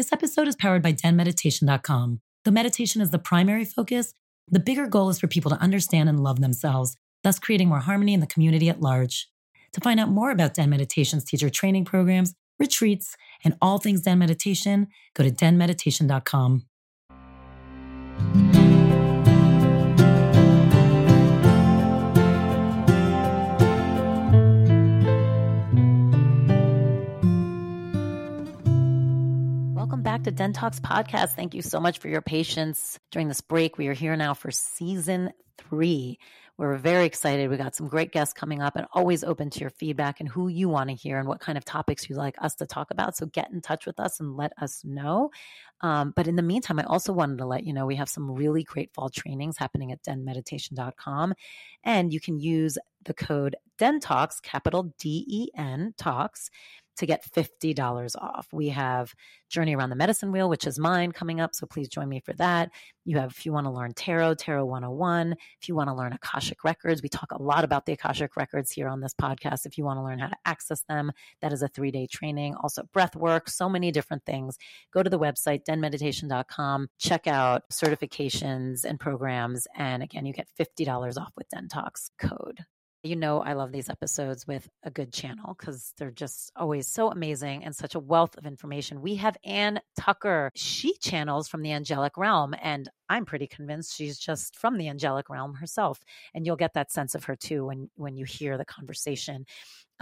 This episode is powered by denmeditation.com. The meditation is the primary focus. The bigger goal is for people to understand and love themselves, thus creating more harmony in the community at large. To find out more about Den Meditation's teacher training programs, retreats, and all things Den Meditation, go to denmeditation.com. back to Den Talks podcast. Thank you so much for your patience during this break. We are here now for season three. We're very excited. We got some great guests coming up and always open to your feedback and who you want to hear and what kind of topics you'd like us to talk about. So get in touch with us and let us know. Um, but in the meantime, I also wanted to let you know we have some really great fall trainings happening at denmeditation.com. And you can use the code DENTALKS, capital D E N Talks to get $50 off. We have Journey Around the Medicine Wheel, which is mine coming up. So please join me for that. You have, if you want to learn Tarot, Tarot 101. If you want to learn Akashic Records, we talk a lot about the Akashic Records here on this podcast. If you want to learn how to access them, that is a three day training. Also, breath work, so many different things. Go to the website, denmeditation.com, check out certifications and programs. And again, you get $50 off with Den Talks code. You know, I love these episodes with a good channel because they're just always so amazing and such a wealth of information. We have Anne Tucker. She channels from the angelic realm, and I'm pretty convinced she's just from the angelic realm herself. And you'll get that sense of her too when when you hear the conversation.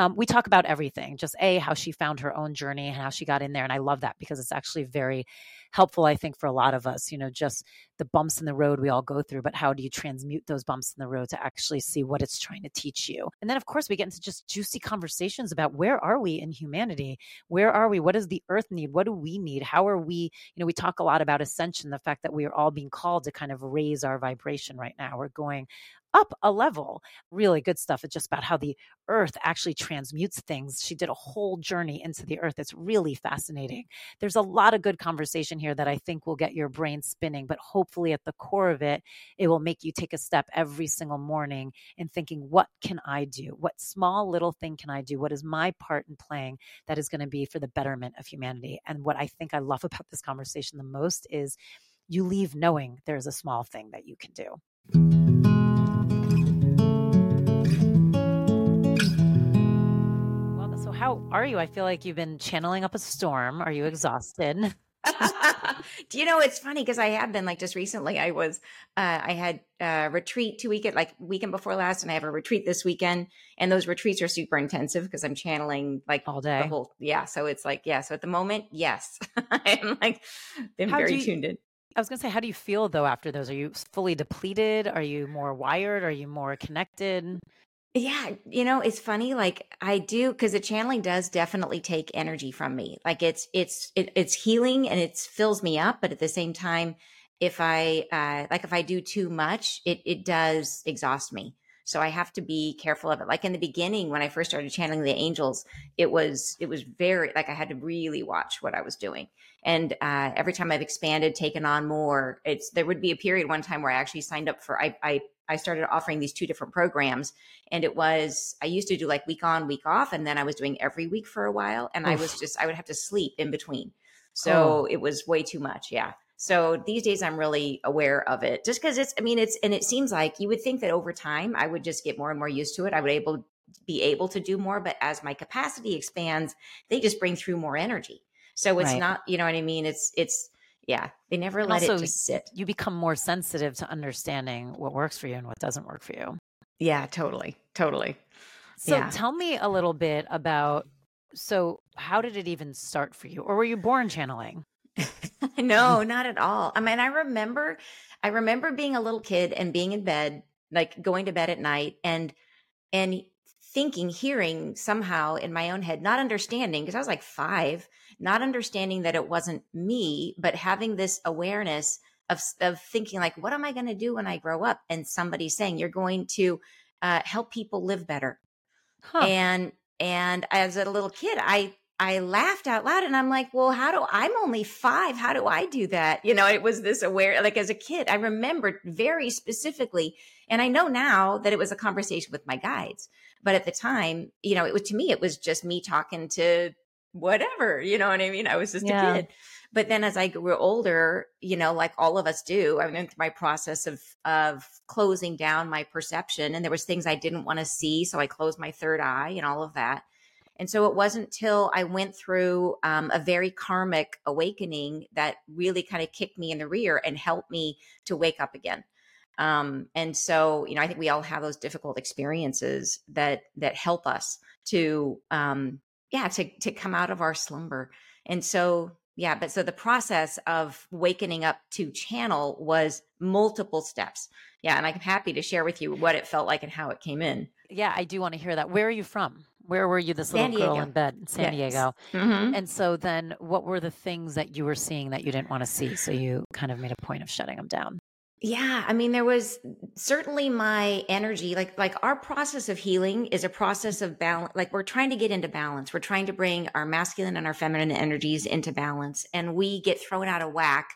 Um, we talk about everything, just a how she found her own journey and how she got in there, and I love that because it's actually very helpful, I think, for a lot of us. You know, just the bumps in the road we all go through, but how do you transmute those bumps in the road to actually see what it's trying to teach you? And then, of course, we get into just juicy conversations about where are we in humanity? Where are we? What does the earth need? What do we need? How are we? You know, we talk a lot about ascension, the fact that we are all being called to kind of raise our vibration right now. We're going up a level. Really good stuff. It's just about how the earth actually transmutes things. She did a whole journey into the earth. It's really fascinating. There's a lot of good conversation here that I think will get your brain spinning, but hopefully at the core of it, it will make you take a step every single morning in thinking, what can I do? What small little thing can I do? What is my part in playing that is going to be for the betterment of humanity? And what I think I love about this conversation the most is you leave knowing there's a small thing that you can do. Well, so how are you? I feel like you've been channeling up a storm. Are you exhausted? Do you know it's funny because I have been like just recently. I was uh, I had a retreat two weekend like weekend before last, and I have a retreat this weekend. And those retreats are super intensive because I'm channeling like all day. The whole yeah. So it's like yeah. So at the moment, yes, I'm like been how very you, tuned in. I was gonna say, how do you feel though after those? Are you fully depleted? Are you more wired? Are you more connected? Yeah, you know, it's funny. Like I do because the channeling does definitely take energy from me. Like it's it's it, it's healing and it fills me up, but at the same time, if I uh, like if I do too much, it it does exhaust me. So I have to be careful of it. Like in the beginning, when I first started channeling the angels, it was it was very like I had to really watch what I was doing. And uh, every time I've expanded, taken on more, it's there would be a period one time where I actually signed up for I I I started offering these two different programs. And it was, I used to do like week on, week off. And then I was doing every week for a while. And Oof. I was just, I would have to sleep in between. So oh. it was way too much. Yeah. So these days I'm really aware of it just because it's, I mean, it's, and it seems like you would think that over time I would just get more and more used to it. I would able be able to do more, but as my capacity expands, they just bring through more energy. So it's right. not, you know what I mean? It's, it's, yeah, they never and let also, it just sit. You become more sensitive to understanding what works for you and what doesn't work for you. Yeah, totally. Totally. So yeah. tell me a little bit about so how did it even start for you? Or were you born channeling? no, not at all. I mean, I remember I remember being a little kid and being in bed, like going to bed at night and and thinking, hearing somehow in my own head, not understanding, because I was like five, not understanding that it wasn't me, but having this awareness of, of thinking like, what am I going to do when I grow up? And somebody saying, you're going to uh, help people live better. Huh. And, and as a little kid, I, I laughed out loud and I'm like, well, how do I'm only five? How do I do that? You know, it was this aware, like as a kid, I remembered very specifically. And I know now that it was a conversation with my guides. But at the time, you know, it was to me, it was just me talking to whatever, you know what I mean? I was just yeah. a kid. but then as I grew older, you know, like all of us do, I went through my process of of closing down my perception, and there was things I didn't want to see, so I closed my third eye and all of that. And so it wasn't till I went through um, a very karmic awakening that really kind of kicked me in the rear and helped me to wake up again. Um, and so, you know, I think we all have those difficult experiences that that help us to, um, yeah, to to come out of our slumber. And so, yeah, but so the process of wakening up to channel was multiple steps. Yeah, and I'm happy to share with you what it felt like and how it came in. Yeah, I do want to hear that. Where are you from? Where were you, this San little girl in bed? San Yes. Diego. Mhm. And so then what were the things that you were seeing that you didn't want to see? So you kind of made a point of shutting them down. Yeah, I mean there was certainly my energy like like our process of healing is a process of balance like we're trying to get into balance. We're trying to bring our masculine and our feminine energies into balance and we get thrown out of whack.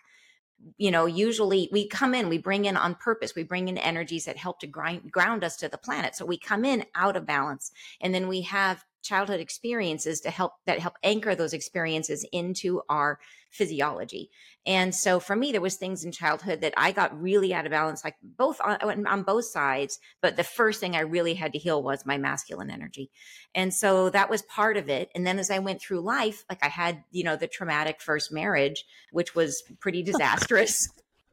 You know, usually we come in, we bring in on purpose. We bring in energies that help to grind ground us to the planet. So we come in out of balance and then we have childhood experiences to help that help anchor those experiences into our physiology. And so for me, there was things in childhood that I got really out of balance, like both on, on both sides. But the first thing I really had to heal was my masculine energy. And so that was part of it. And then as I went through life, like I had, you know, the traumatic first marriage, which was pretty oh, disastrous.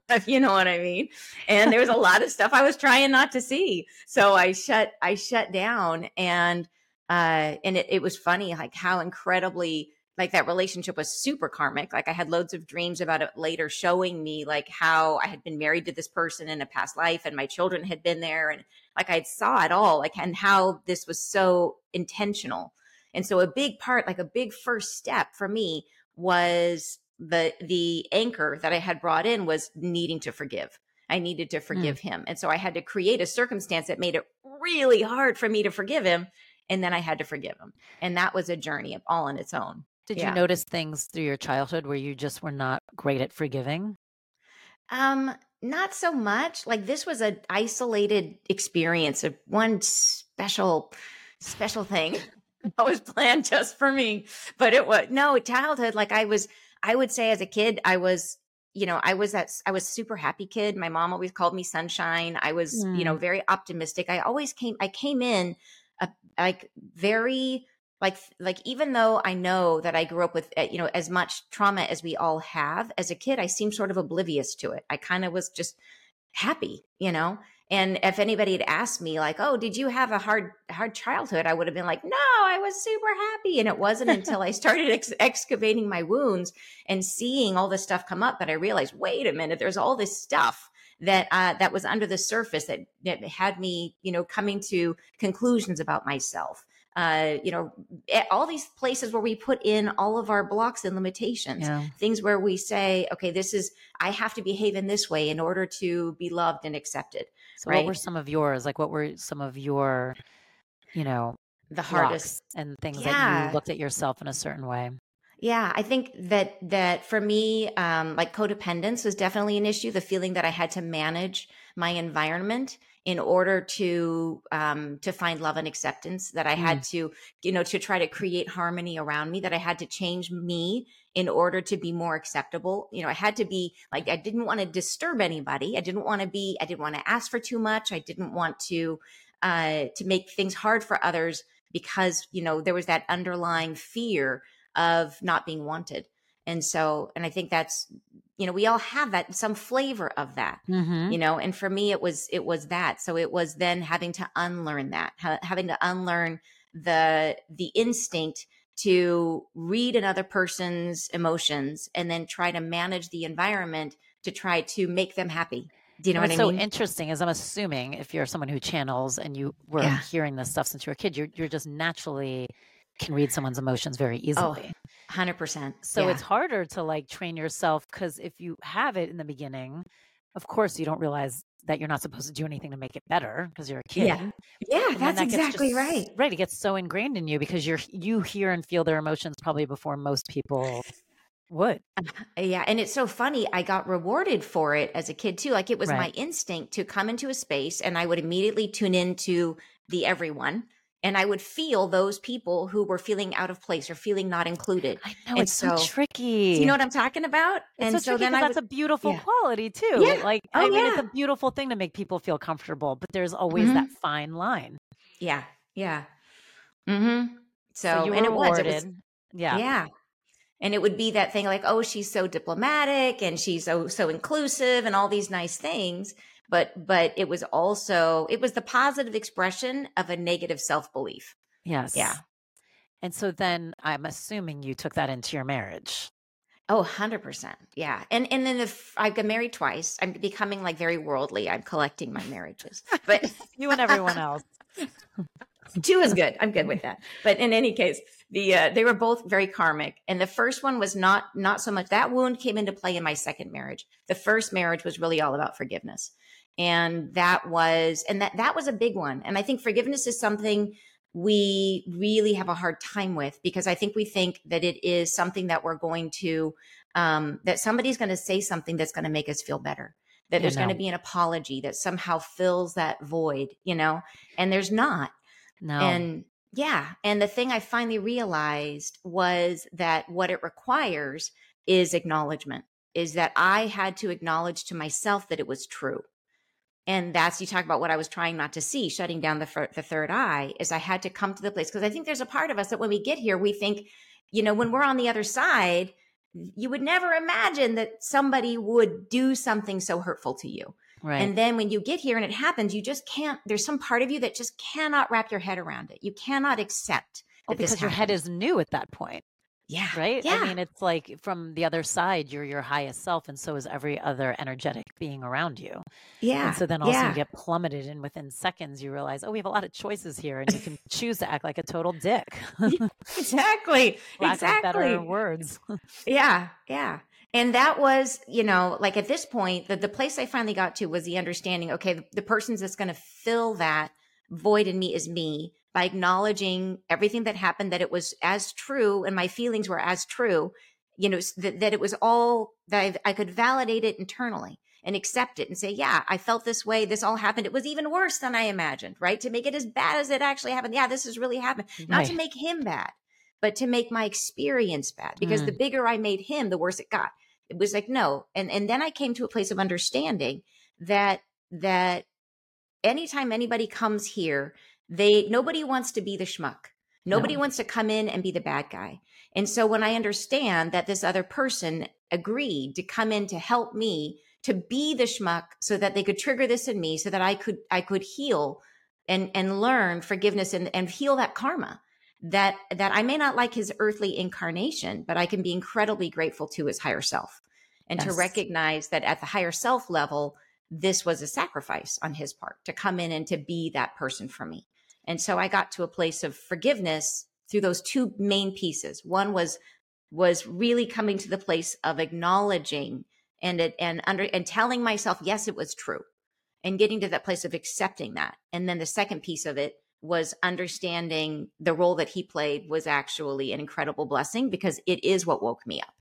if you know what I mean. And there was a lot of stuff I was trying not to see. So I shut, I shut down and, uh, and it, it was funny, like how incredibly like that relationship was super karmic. Like I had loads of dreams about it later showing me like how I had been married to this person in a past life and my children had been there. And like I saw it all, like, and how this was so intentional. And so a big part, like a big first step for me was the, the anchor that I had brought in was needing to forgive. I needed to forgive him. And so I had to create a circumstance that made it really hard for me to forgive him. And then I had to forgive him. And that was a journey of all on its own. Did Yeah. you notice things through your childhood where you just were not great at forgiving? Um, not so much. Like this was an isolated experience of one special, special thing that was planned just for me. But it was no childhood. Like I was, I would say as a kid, I was, you know, I was that I was super happy kid. My mom always called me sunshine. I was, you know, very optimistic. I always came, I came in uh, like very like like even though i know that i grew up with uh, you know as much trauma as we all have as a kid i seemed sort of oblivious to it. I kind of was just happy you know? And if anybody had asked me like oh did you have a hard hard childhood? I would have been like no i was super happy. And it wasn't until i started ex- excavating my wounds and seeing all this stuff come up that i realized wait a minute there's all this stuff that uh, that was under the surface that, that had me, you know, coming to conclusions about myself. Uh, you know, all these places where we put in all of our blocks and limitations, Yeah. things where we say, okay, this is I have to behave in this way in order to be loved and accepted. So what were some of yours? Like what were some of your, you know, The hardest and things that you looked at yourself in a certain way? Yeah, I think that that for me, um, like codependence was definitely an issue. The feeling that I had to manage my environment in order to um, to find love and acceptance. That I had to, you know, to try to create harmony around me. That I had to change me in order to be more acceptable. You know, I had to be like I didn't want to disturb anybody. I didn't want to be. I didn't want to ask for too much. I didn't want to uh, to make things hard for others because you know there was that underlying fear of not being wanted. And so, and I think that's, you know, we all have that, some flavor of that, Mm-hmm. you know, and for me, it was, it was that. So it was then having to unlearn that, ha- having to unlearn the, the instinct to read another person's emotions and then try to manage the environment to try to make them happy. Do you know What's what I so mean? So interesting is I'm assuming if you're someone who channels and you were Yeah. hearing this stuff since you were a kid, you're you're just naturally can read someone's emotions very oh, easily. Hundred percent. So it's harder to like train yourself because if you have it in the beginning, of course you don't realize that you're not supposed to do anything to make it better because you're a kid. Yeah. yeah, that's that exactly just- right. Right. It gets so ingrained in you because you're you hear and feel their emotions probably before most people would. Yeah, and it's so funny. I got rewarded for it as a kid too. Like it was my instinct to come into a space and I would immediately tune into the everyone and I would feel those people who were feeling out of place or feeling not included. I know And it's so, so- tricky. Do you know what I'm talking about? It's and so, 'cause I that's would- a beautiful yeah. quality too. Yeah. Like Oh, I mean, it's a beautiful thing to make people feel comfortable, but there's always Mhm. that fine line. yeah, yeah. Mm-hmm. So, you and it was, it was yeah. Yeah. And it would be that thing like, oh, she's so diplomatic and she's so so inclusive and all these nice things. But but it was also it was the positive expression of a negative self-belief. Yes. Yeah. And so then I'm assuming you took that into your marriage. Oh, 100%. Yeah. And and then if I got married twice, I'm becoming like very worldly. I'm collecting my marriages. But You and everyone else. two is good. I'm good with that. But in any case, the uh, they were both very karmic, and the first one was not not so much that wound came into play in my second marriage. The first marriage was really all about forgiveness, and that was and that that was a big one. And I think forgiveness is something we really have a hard time with because I think we think that it is something that we're going to um, that somebody's going to say something that's going to make us feel better. That there's going to be an apology that somehow fills that void, you know, and there's not. No. And yeah. And the thing I finally realized was that what it requires is acknowledgement, is that I had to acknowledge to myself that it was true. And that's, you talk about what I was trying not to see, shutting down the, fir- the third eye, is I had to come to the place. Because I think there's a part of us that when we get here, we think, you know, when we're on the other side, you would never imagine that somebody would do something so hurtful to you. right. And then when you get here and it happens, you just can't, there's some part of you that just cannot wrap your head around it. You cannot accept. oh, because your head is new at that point, Yeah. right? Yeah. I mean, it's like from the other side, you're your highest self, and so is every other energetic being around you. yeah. And so then also yeah. you get plummeted, and within seconds you realize, oh, we have a lot of choices here, and you can choose to act like a total dick. exactly. Lack exactly. of better words. Yeah, yeah. And that was, you know, like at this point, the, the place I finally got to was the understanding okay, the, the person that's going to fill that void in me is me by acknowledging everything that happened, that it was as true and my feelings were as true, you know, that, that it was all that I've, I could validate it internally and accept it and say, yeah, I felt this way. This all happened. It was even worse than I imagined, right? To make it as bad as it actually happened. Yeah, this has really happened. Not to make him bad, but to make my experience bad because the mm. bigger I made him, the worse it got. It was like, no. And, and then I came to a place of understanding that, that anytime anybody comes here, they, nobody wants to be the schmuck. Nobody No. wants to come in and be the bad guy. And so when I understand that this other person agreed to come in to help me to be the schmuck so that they could trigger this in me so that I could, I could heal and, and learn forgiveness and, and heal that karma that that I may not like his earthly incarnation, but I can be incredibly grateful to his higher self and to recognize that at the higher self level, this was a sacrifice on his part to come in and to be that person for me. And so I got to a place of forgiveness through those two main pieces. One was was really coming to the place of acknowledging and it, and under and telling myself yes it was true and getting to that place of accepting that. And then the second piece of it was understanding the role that he played was actually an incredible blessing because it is what woke me up.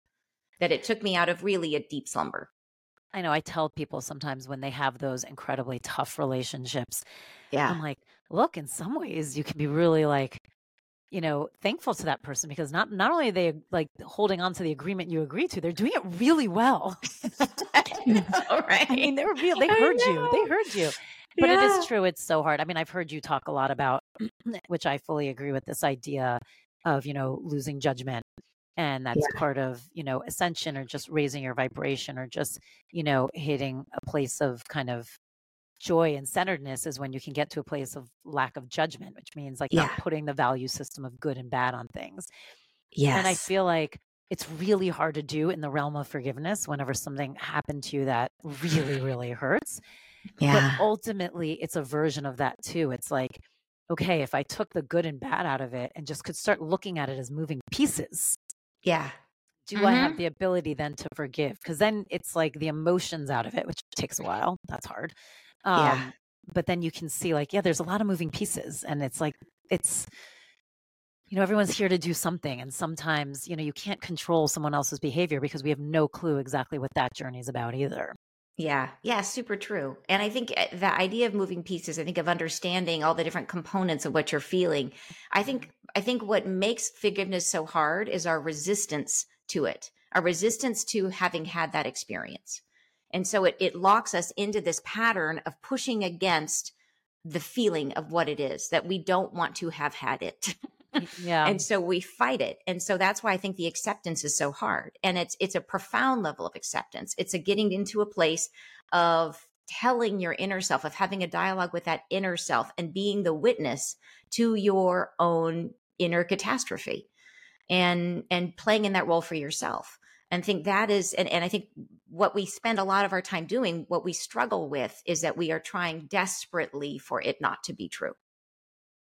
That it took me out of really a deep slumber. I know I tell people sometimes when they have those incredibly tough relationships, Yeah. I'm like, look, in some ways you can be really like, you know, thankful to that person because not not only are they like holding on to the agreement you agreed to, they're doing it really well. All right. I mean, they're real. They heard you. They heard you. But it Yeah. is true. It's so hard. I mean, I've heard you talk a lot about, which I fully agree with this idea of, you know, losing judgment. And that's part of, you know, ascension or just raising your vibration or just, you know, hitting a place of kind of joy and centeredness is when you can get to a place of lack of judgment, which means like not putting the value system of good and bad on things. Yes. And I feel like it's really hard to do in the realm of forgiveness whenever something happened to you that really, really hurts. yeah. But ultimately, it's a version of that too. It's like, okay, if I took the good and bad out of it and just could start looking at it as moving pieces, yeah. do I Mm-hmm. have the ability then to forgive? Because then it's like the emotions out of it, which takes a while. That's hard. Um, Yeah. But then you can see, like, yeah, there's a lot of moving pieces. And it's like, it's, you know, everyone's here to do something. And sometimes, you know, you can't control someone else's behavior because we have no clue exactly what that journey is about either. Yeah, yeah, super true. And I think eh, the idea of moving pieces, I think of understanding all the different components of what you're feeling. I think I think what makes forgiveness so hard is our resistance to it, our resistance to having had that experience. And so it it locks us into this pattern of pushing against the feeling of what it is that we don't want to have had it. yeah. and so we fight it. And so that's why I think the acceptance is so hard. And it's it's a profound level of acceptance. It's a getting into a place of telling your inner self, of having a dialogue with that inner self and being the witness to your own inner catastrophe and and playing in that role for yourself and think that is and, and i think what we spend a lot of our time doing what we struggle with is that we are trying desperately for it not to be true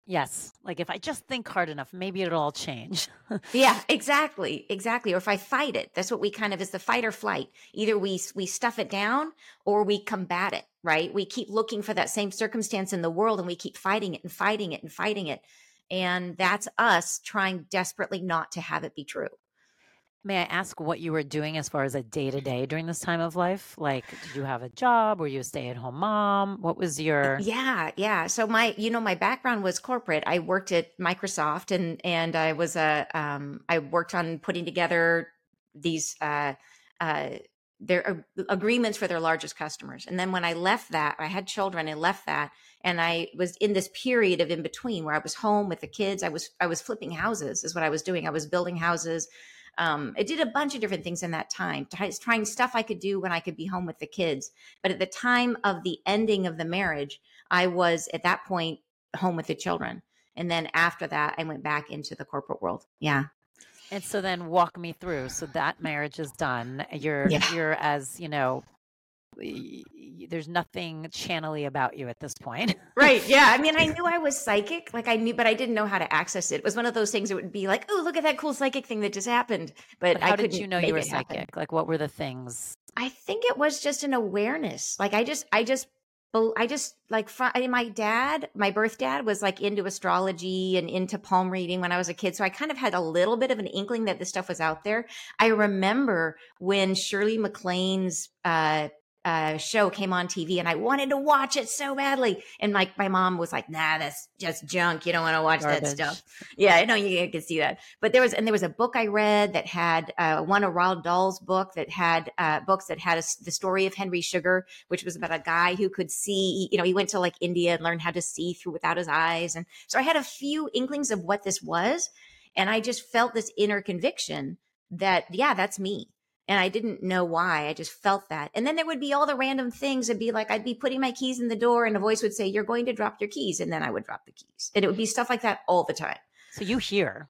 Yes. Like if I just think hard enough, maybe it'll all change. yeah, exactly. Exactly. Or if I fight it, that's what we kind of is the fight or flight. Either we we stuff it down or we combat it, right? We keep looking for that same circumstance in the world and we keep fighting it and fighting it and fighting it. And that's us trying desperately not to have it be true. May I ask what you were doing as far as a day to day during this time of life? Like, did you have a job? Were you a stay at home mom? What was your? Yeah, yeah. So my, you know, my background was corporate. I worked at Microsoft, and and I was a, um, I worked on putting together these, uh, uh, their uh, agreements for their largest customers. And then when I left that, I had children I left that, and I was in this period of in between where I was home with the kids. I was I was flipping houses, is what I was doing. I was building houses um, I did a bunch of different things in that time, trying stuff I could do when I could be home with the kids. But at the time of the ending of the marriage, I was at that point home with the children. And then after that, I went back into the corporate world. Yeah. And so then walk me through. So that marriage is done. You're yeah. you're as, you know, there's nothing channely about you at this point. right. Yeah. I mean, I knew I was psychic. Like I knew, but I didn't know how to access it. It was one of those things that would be like, oh, look at that cool psychic thing that just happened. But, but how I did you know you were psychic? Happen. Like what were the things? I think it was just an awareness. Like I just, I just, I just like my dad, my birth dad was like into astrology and into palm reading when I was a kid. So I kind of had a little bit of an inkling that this stuff was out there. I remember when Shirley MacLaine's uh, uh, show came on TV and I wanted to watch it so badly. And like my, mom was like, nah, that's just junk. You don't want to watch Garbage. that stuff. Yeah, I know you can see that. But there was, and there was a book I read that had uh, one of Roald Dahl's book that had uh, books that had a, the story of Henry Sugar, which was about a guy who could see, you know, he went to like India and learned how to see through without his eyes. And so I had a few inklings of what this was. And I just felt this inner conviction that, yeah, that's me and I didn't know why. I just felt that. And then there would be all the random things. It'd be like I'd be putting my keys in the door, and a voice would say, "You're going to drop your keys," and then I would drop the keys, and it would be stuff like that all the time. So you hear?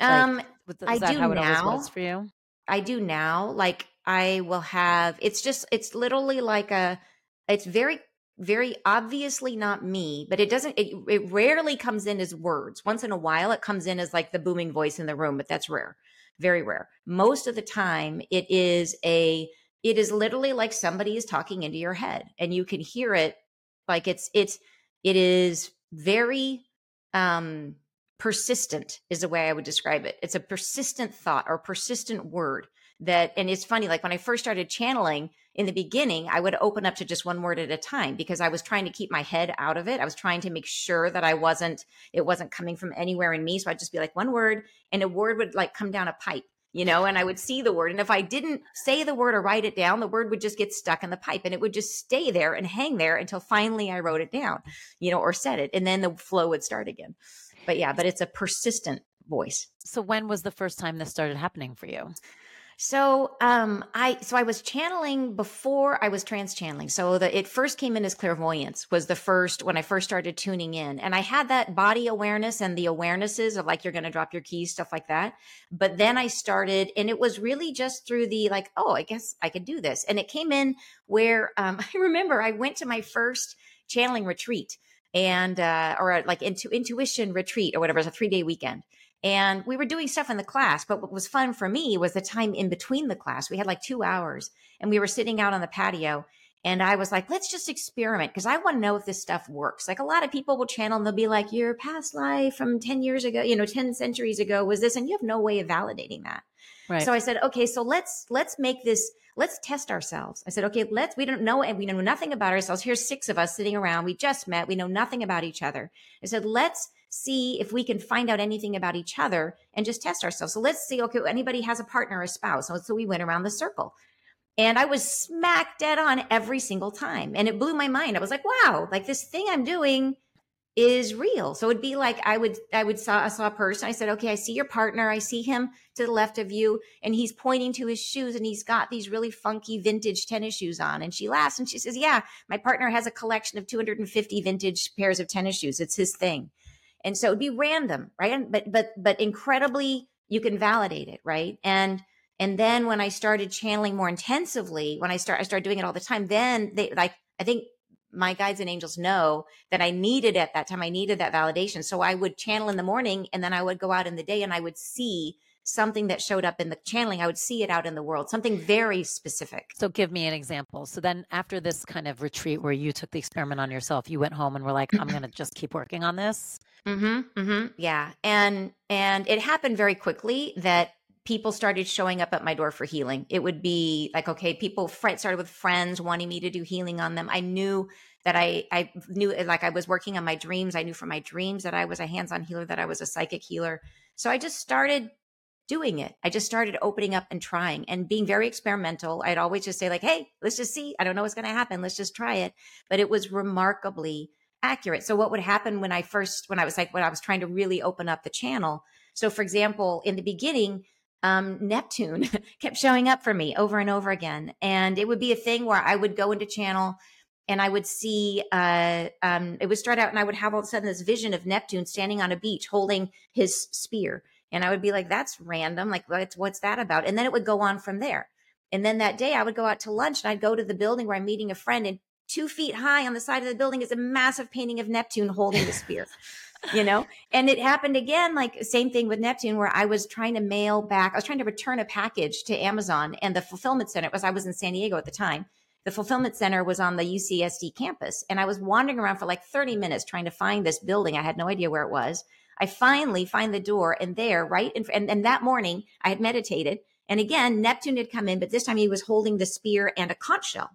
Um, like, I do now. for you? I do now. Like I will have. It's just. It's literally like a. It's very very obviously not me, but it doesn't, it, it rarely comes in as words. Once in a while, it comes in as like the booming voice in the room, but that's rare very rare. Most of the time, it is a, it is literally like somebody is talking into your head and you can hear it like it's, it's, it is very, um, persistent is the way I would describe it. It's a persistent thought or persistent word that, and it's funny, like when I first started channeling, in the beginning, I would open up to just one word at a time because I was trying to keep my head out of it. I was trying to make sure that I wasn't, it wasn't coming from anywhere in me. So I'd just be like one word and a word would like come down a pipe, you know, and I would see the word. And if I didn't say the word or write it down, the word would just get stuck in the pipe and it would just stay there and hang there until finally I wrote it down, you know, or said it. And then the flow would start again. But yeah, but it's a persistent voice. So when was the first time this started happening for you? So um I so I was channeling before I was trance channeling. So the it first came in as clairvoyance was the first when I first started tuning in. And I had that body awareness and the awarenesses of like you're gonna drop your keys, stuff like that. But then I started and it was really just through the like, oh, I guess I could do this. And it came in where um I remember I went to my first channeling retreat and uh or like into intuition retreat or whatever, it was a three day weekend. And we were doing stuff in the class, but what was fun for me was the time in between the class. We had like two hours and we were sitting out on the patio. And I was like, let's just experiment because I want to know if this stuff works. Like a lot of people will channel and they'll be like, your past life from 10 years ago, you know, 10 centuries ago was this. And you have no way of validating that. Right. So I said, okay, so let's, let's make this, let's test ourselves. I said, okay, let's, we don't know, and we know nothing about ourselves. Here's six of us sitting around. We just met. We know nothing about each other. I said, let's see if we can find out anything about each other and just test ourselves. So let's see, okay, anybody has a partner, or a spouse. So we went around the circle. And I was smack dead on every single time. And it blew my mind. I was like, wow, like this thing I'm doing is real. So it'd be like I would I would saw I saw a person. I said, okay, I see your partner. I see him to the left of you, and he's pointing to his shoes, and he's got these really funky vintage tennis shoes on. And she laughs and she says, Yeah, my partner has a collection of 250 vintage pairs of tennis shoes. It's his thing. And so it'd be random, right? But but but incredibly, you can validate it, right? And and then when I started channeling more intensively, when I start I started doing it all the time, then they like I think my guides and angels know that I needed at that time, I needed that validation. So I would channel in the morning and then I would go out in the day and I would see something that showed up in the channeling. I would see it out in the world, something very specific. So give me an example. So then after this kind of retreat where you took the experiment on yourself, you went home and were like, I'm going to just keep working on this. Mm-hmm, mm-hmm, yeah. And, and it happened very quickly that people started showing up at my door for healing. It would be like, okay, people started with friends wanting me to do healing on them. I knew that I, I knew like I was working on my dreams. I knew from my dreams that I was a hands on healer, that I was a psychic healer. So I just started doing it. I just started opening up and trying and being very experimental. I'd always just say, like, hey, let's just see. I don't know what's going to happen. Let's just try it. But it was remarkably accurate. So what would happen when I first, when I was like, when I was trying to really open up the channel? So for example, in the beginning, um, Neptune kept showing up for me over and over again. And it would be a thing where I would go into channel and I would see, uh, um, it would start out and I would have all of a sudden this vision of Neptune standing on a beach holding his spear. And I would be like, that's random. Like, what's, what's that about? And then it would go on from there. And then that day I would go out to lunch and I'd go to the building where I'm meeting a friend and two feet high on the side of the building is a massive painting of Neptune holding the spear you know and it happened again like same thing with neptune where i was trying to mail back i was trying to return a package to amazon and the fulfillment center was i was in san diego at the time the fulfillment center was on the ucsd campus and i was wandering around for like 30 minutes trying to find this building i had no idea where it was i finally find the door and there right in, and, and that morning i had meditated and again neptune had come in but this time he was holding the spear and a conch shell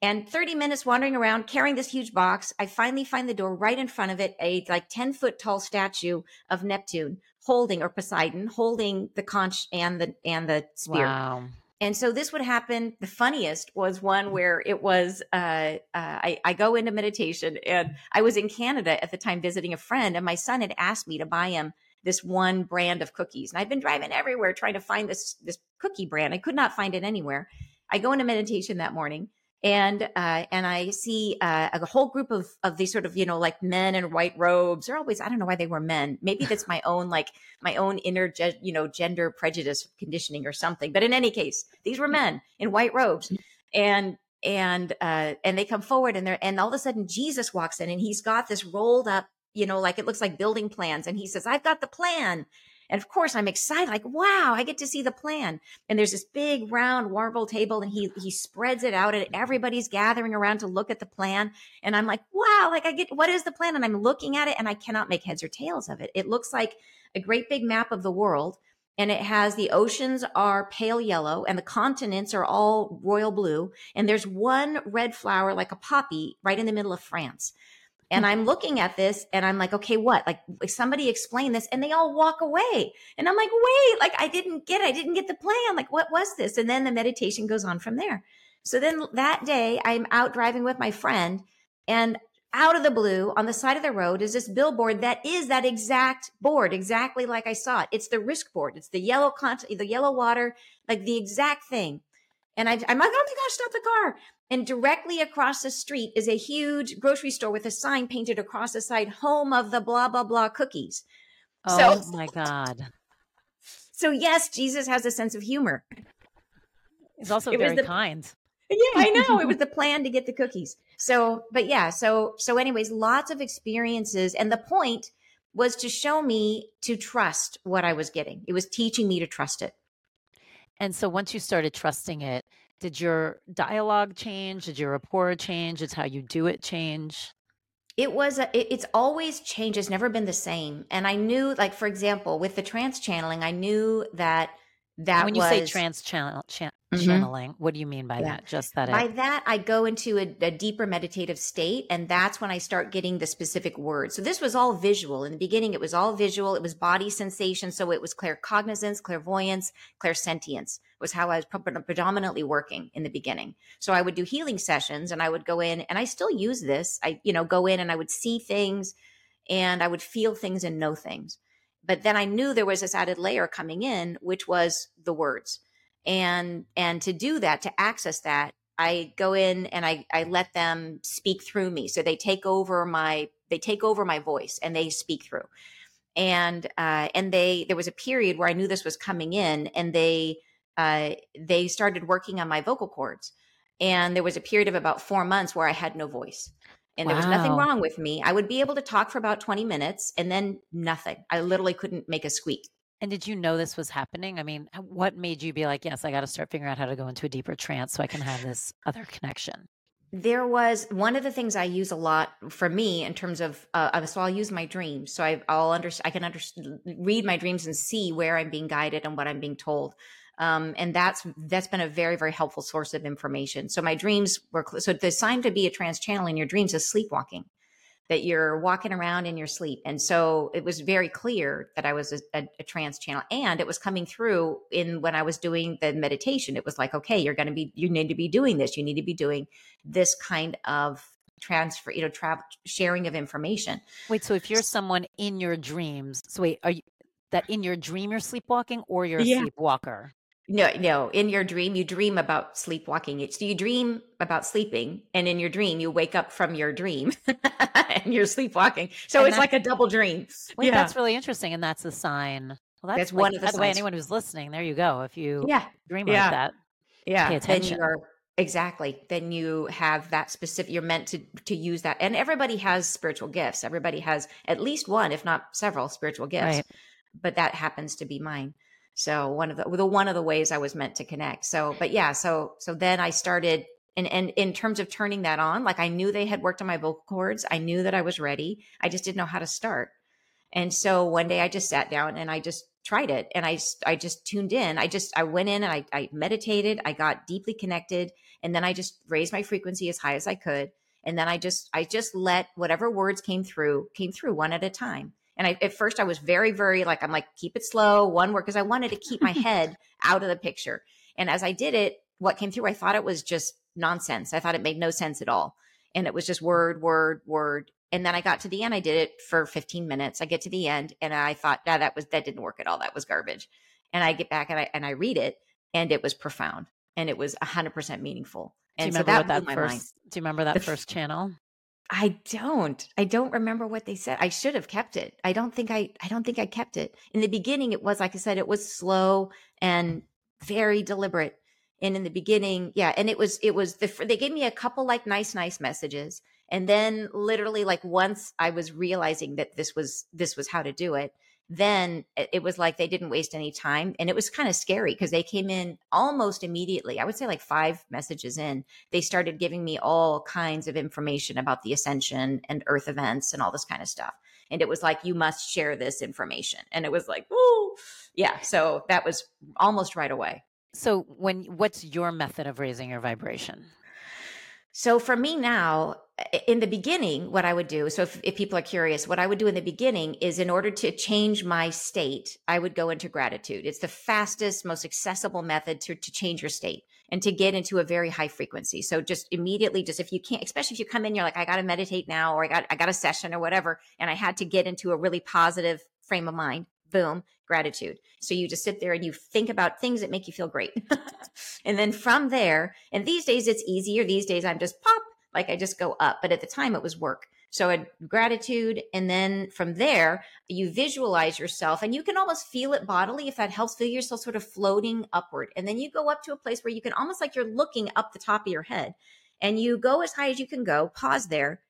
and 30 minutes wandering around carrying this huge box i finally find the door right in front of it a like 10 foot tall statue of neptune holding or poseidon holding the conch and the and the spear wow. And so this would happen the funniest was one where it was uh, uh, I, I go into meditation and i was in canada at the time visiting a friend and my son had asked me to buy him this one brand of cookies. And i've been driving everywhere trying to find this this cookie brand. I could not find it anywhere. I go into meditation that morning and uh, and I see uh, a whole group of of these sort of you know like men in white robes. They're always I don't know why they were men. Maybe that's my own like my own inner ge- you know gender prejudice conditioning or something. But in any case, these were men in white robes, and and uh, and they come forward and they're and all of a sudden Jesus walks in and he's got this rolled up you know like it looks like building plans and he says I've got the plan and of course, I'm excited, like, wow, I get to see the plan. And there's this big round marble table and he he spreads it out and everybody's gathering around to look at the plan. And I'm like, wow, like I get what is the plan? And I'm looking at it and I cannot make heads or tails of it. It looks like a great big map of the world. And it has the oceans are pale yellow and the continents are all royal blue. And there's one red flower like a poppy right in the middle of France. And mm-hmm. I'm looking at this and I'm like, okay, what? Like somebody explain this and they all walk away. And I'm like, wait, like I didn't get, I didn't get the plan. Like what was this? And then the meditation goes on from there. So then that day I'm out driving with my friend and out of the blue on the side of the road is this billboard that is that exact board, exactly like I saw it. It's the risk board. It's the yellow con- the yellow water, like the exact thing. And I, I'm like, oh my gosh, stop the car. And directly across the street is a huge grocery store with a sign painted across the side, home of the blah, blah, blah cookies. Oh so, my God. So, yes, Jesus has a sense of humor. He's also it very the, kind. Yeah, I know. it was the plan to get the cookies. So, but yeah, so, so, anyways, lots of experiences. And the point was to show me to trust what I was getting, it was teaching me to trust it. And so, once you started trusting it, did your dialogue change? Did your rapport change? Did how you do it change? It was, a, it, it's always changed. It's never been the same. And I knew, like, for example, with the trance channeling, I knew that that when you was, say trance channel, mm-hmm. channeling. What do you mean by yeah. that? Just that by it- that I go into a, a, deeper meditative state, and that's when I start getting the specific words. So this was all visual in the beginning. It was all visual. It was body sensation. So it was claircognizance, clairvoyance, clairsentience was how I was predominantly working in the beginning. So I would do healing sessions, and I would go in, and I still use this. I you know go in and I would see things, and I would feel things and know things. But then I knew there was this added layer coming in, which was the words. And and to do that to access that i go in and i i let them speak through me. So they take over my they take over my voice and they speak through. And uh and they there was a period where i knew this was coming in and they uh they started working on my vocal cords. And there was a period of about four months where i had no voice and wow. there was nothing wrong with me i would be able to talk for about 20 minutes and then nothing i literally couldn't make a squeak and did you know this was happening? I mean, what made you be like, yes, I got to start figuring out how to go into a deeper trance so I can have this other connection? There was one of the things I use a lot for me in terms of, uh, so I'll use my dreams. So I, will under, I can under, read my dreams and see where I'm being guided and what I'm being told. Um, and that's that's been a very very helpful source of information. So my dreams were so the sign to be a trance channel in your dreams is sleepwalking that you're walking around in your sleep. And so it was very clear that I was a, a, a, trance channel and it was coming through in when I was doing the meditation. It was like, okay, you're going to be, you need to be doing this. You need to be doing this kind of transfer, you know, travel, sharing of information. Wait, so if you're someone in your dreams, so wait, are you, that in your dream you're sleepwalking or you're a yeah. sleepwalker? No, no. In your dream, you dream about sleepwalking. So you dream about sleeping, and in your dream, you wake up from your dream and you're sleepwalking. So and it's like a double dream. Wait, yeah. that's really interesting, and that's a sign. Well, that's, that's like, one of the. By the way, anyone who's listening, there you go. If you yeah dream yeah. like that, yeah, pay attention. Then you're, exactly. Then you have that specific. You're meant to to use that, and everybody has spiritual gifts. Everybody has at least one, if not several, spiritual gifts. Right. But that happens to be mine. So one of the, the one of the ways I was meant to connect. So, but yeah, so so then I started and and in terms of turning that on, like I knew they had worked on my vocal cords. I knew that I was ready. I just didn't know how to start. And so one day I just sat down and I just tried it and I I just tuned in. I just I went in and I I meditated. I got deeply connected and then I just raised my frequency as high as I could and then I just I just let whatever words came through came through one at a time. And I, at first I was very, very like, I'm like, keep it slow, one word, because I wanted to keep my head out of the picture. And as I did it, what came through, I thought it was just nonsense. I thought it made no sense at all. And it was just word, word, word. And then I got to the end. I did it for 15 minutes. I get to the end and I thought, nah, that was, that didn't work at all. That was garbage. And I get back and I, and I read it and it was profound and it was 100% meaningful. And do you remember so that, that first, mind. do you remember that first channel? I don't. I don't remember what they said. I should have kept it. I don't think I I don't think I kept it. In the beginning it was like I said it was slow and very deliberate. And in the beginning, yeah, and it was it was the they gave me a couple like nice nice messages and then literally like once I was realizing that this was this was how to do it, then it was like they didn't waste any time and it was kind of scary because they came in almost immediately i would say like five messages in they started giving me all kinds of information about the ascension and earth events and all this kind of stuff and it was like you must share this information and it was like oh yeah so that was almost right away. So when what's your method of raising your vibration? So for me now, in the beginning, what I would do, so if, if, people are curious, what I would do in the beginning is in order to change my state, I would go into gratitude. It's the fastest, most accessible method to, to change your state and to get into a very high frequency. So just immediately, just if you can't, especially if you come in, you're like, I got to meditate now, or I got, I got a session or whatever. And I had to get into a really positive frame of mind boom, gratitude. So you just sit there and you think about things that make you feel great. and then from there, and these days it's easier. These days I'm just pop, like I just go up. But at the time it was work. So a gratitude. And then from there, you visualize yourself and you can almost feel it bodily if that helps feel yourself sort of floating upward. And then you go up to a place where you can almost like you're looking up the top of your head and you go as high as you can go, pause there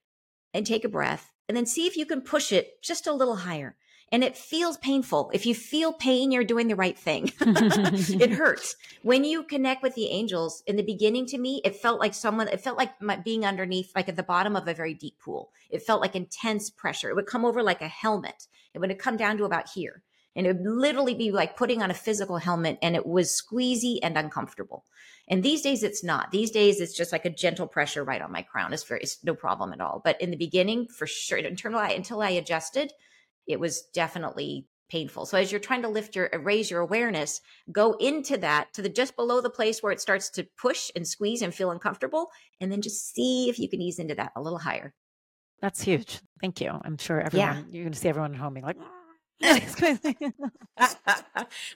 and take a breath and then see if you can push it just a little higher and it feels painful. If you feel pain, you're doing the right thing. it hurts. When you connect with the angels in the beginning to me, it felt like someone, it felt like my, being underneath, like at the bottom of a very deep pool. It felt like intense pressure. It would come over like a helmet. It would come down to about here. And it would literally be like putting on a physical helmet and it was squeezy and uncomfortable. And these days it's not. These days it's just like a gentle pressure right on my crown. It's very, it's no problem at all. But in the beginning, for sure, until I, until I adjusted, it was definitely painful. So as you're trying to lift your raise your awareness, go into that to the just below the place where it starts to push and squeeze and feel uncomfortable and then just see if you can ease into that a little higher. That's huge. Thank you. I'm sure everyone yeah. you're going to see everyone at home being like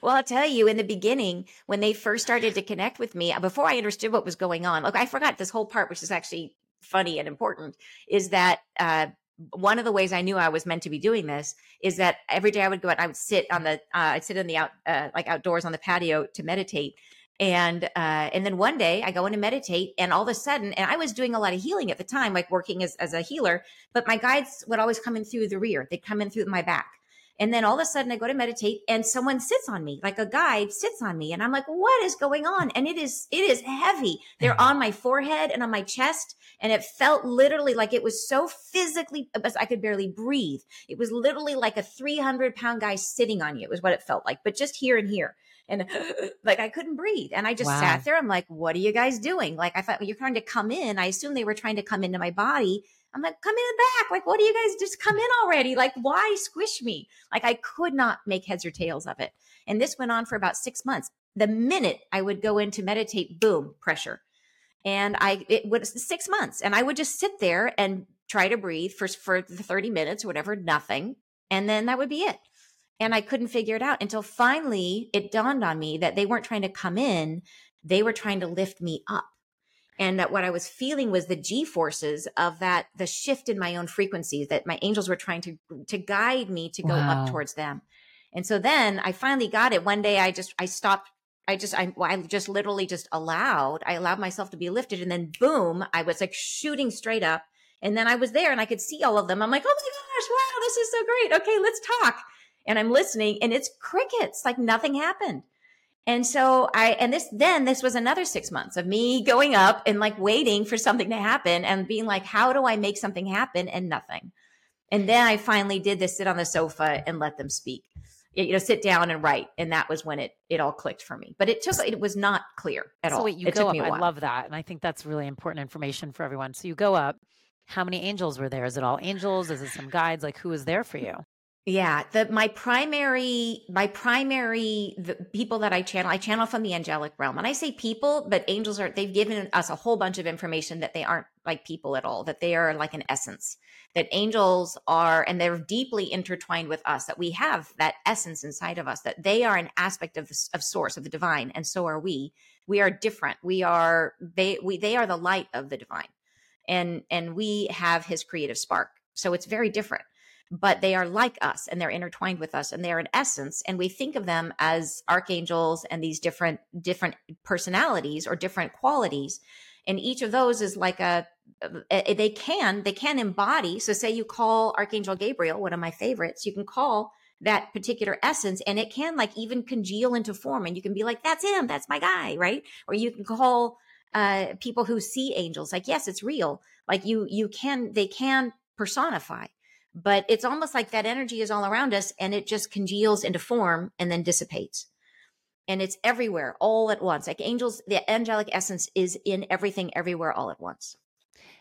well, I'll tell you, in the beginning, when they first started to connect with me, before I understood what was going on, look, I forgot this whole part, which is actually funny and important, is that uh, one of the ways I knew I was meant to be doing this is that every day I would go out, and I would sit on the, uh, I'd sit in the out, uh, like outdoors on the patio to meditate. And, uh, and then one day I go in to meditate and all of a sudden, and I was doing a lot of healing at the time, like working as, as a healer, but my guides would always come in through the rear. They'd come in through my back. And then all of a sudden I go to meditate and someone sits on me, like a guide sits on me. And I'm like, what is going on? And it is, it is heavy. They're mm-hmm. on my forehead and on my chest. And it felt literally like it was so physically, I could barely breathe. It was literally like a 300 pound guy sitting on you, is what it felt like, but just here and here. And like I couldn't breathe. And I just wow. sat there. I'm like, what are you guys doing? Like I thought well, you're trying to come in. I assume they were trying to come into my body I'm like, come in the back. Like, what do you guys just come in already? Like, why squish me? Like, I could not make heads or tails of it. And this went on for about six months. The minute I would go in to meditate, boom, pressure. And I, it was six months. And I would just sit there and try to breathe for, for the 30 minutes whatever, nothing. And then that would be it. And I couldn't figure it out until finally it dawned on me that they weren't trying to come in. They were trying to lift me up and that what I was feeling was the G forces of that, the shift in my own frequencies that my angels were trying to, to guide me to go wow. up towards them. And so then I finally got it. One day I just, I stopped. I just, I, I just literally just allowed, I allowed myself to be lifted. And then boom, I was like shooting straight up. And then I was there and I could see all of them. I'm like, oh my gosh, wow, this is so great. Okay, let's talk. And I'm listening and it's crickets, like nothing happened. And so I, and this, then this was another six months of me going up and like waiting for something to happen and being like, how do I make something happen? And nothing. And then I finally did this sit on the sofa and let them speak, you know, sit down and write. And that was when it, it all clicked for me, but it took, it was not clear at so all. Wait, you it go up. I love that. And I think that's really important information for everyone. So you go up, how many angels were there? Is it all angels? Is it some guides? Like who was there for you? Yeah, the my primary my primary the people that I channel I channel from the angelic realm. And I say people, but angels are they've given us a whole bunch of information that they aren't like people at all, that they are like an essence. That angels are and they're deeply intertwined with us, that we have that essence inside of us, that they are an aspect of of source of the divine and so are we. We are different. We are they we they are the light of the divine. And and we have his creative spark. So it's very different but they are like us and they're intertwined with us and they're an essence and we think of them as archangels and these different different personalities or different qualities and each of those is like a, a they can they can embody so say you call archangel gabriel one of my favorites you can call that particular essence and it can like even congeal into form and you can be like that's him that's my guy right? Or you can call uh people who see angels like yes it's real like you you can they can personify but it's almost like that energy is all around us and it just congeals into form and then dissipates and it's everywhere all at once like angels the angelic essence is in everything everywhere all at once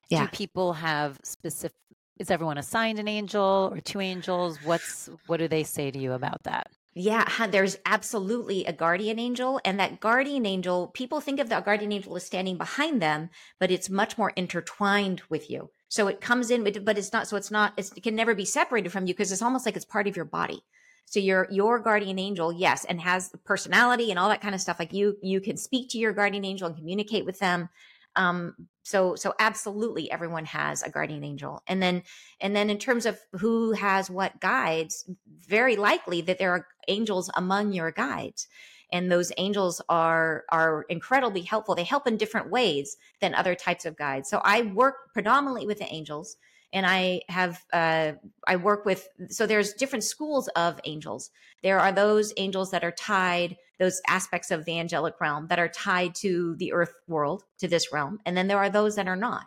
yeah. do people have specific is everyone assigned an angel or two angels what's what do they say to you about that yeah, there's absolutely a guardian angel. And that guardian angel, people think of the guardian angel as standing behind them, but it's much more intertwined with you. So it comes in, but it's not, so it's not, it's, it can never be separated from you because it's almost like it's part of your body. So your, your guardian angel, yes, and has personality and all that kind of stuff. Like you, you can speak to your guardian angel and communicate with them. Um, so, so absolutely everyone has a guardian angel. And then, and then in terms of who has what guides, very likely that there are angels among your guides and those angels are are incredibly helpful. They help in different ways than other types of guides. So i work predominantly with the angels and i have uh, i work with so there's different schools of angels. There are those angels that are tied those aspects of the angelic realm that are tied to the earth world to this realm. And then there are those that are not.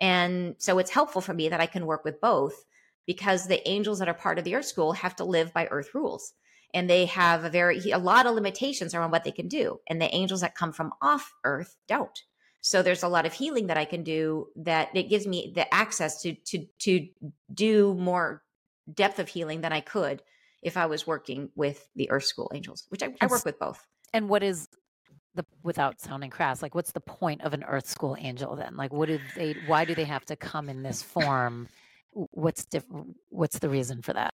And so it's helpful for me that i can work with both because the angels that are part of the earth school have to live by earth rules and they have a very a lot of limitations around what they can do and the angels that come from off earth don't. So there's a lot of healing that i can do that it gives me the access to to to do more depth of healing than i could if i was working with the earth school angels which i, I work with both. and what is the without sounding crass like what's the point of an earth school angel then? Like what do they why do they have to come in this form? What's different what's the reason for that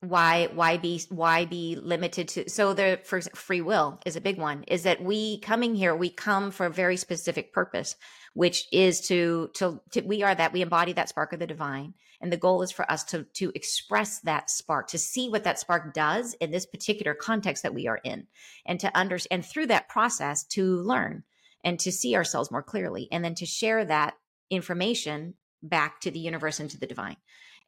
why why be why be limited to so the for free will is a big one is that we coming here we come for a very specific purpose which is to to, to we are that we embody that spark of the divine and the goal is for us to to express that spark to see what that spark does in this particular context that we are in and to understand and through that process to learn and to see ourselves more clearly and then to share that information back to the universe and to the divine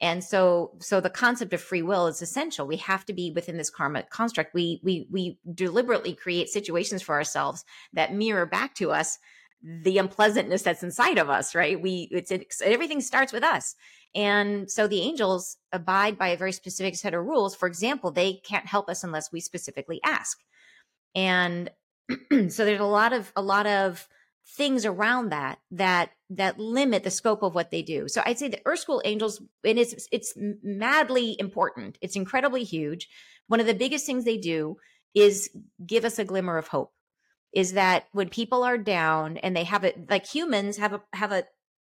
and so so the concept of free will is essential. We have to be within this karma construct. We we we deliberately create situations for ourselves that mirror back to us the unpleasantness that's inside of us right? We it's, everything starts with us. And so the angels abide by a very specific set of rules. For example they can't help us unless we specifically ask. And so there's a lot of a lot of things around that that that limit the scope of what they do. So I'd say the Earth School Angels, and it's it's madly important. It's incredibly huge. One of the biggest things they do is give us a glimmer of hope. Is that when people are down and they have it like humans have a have a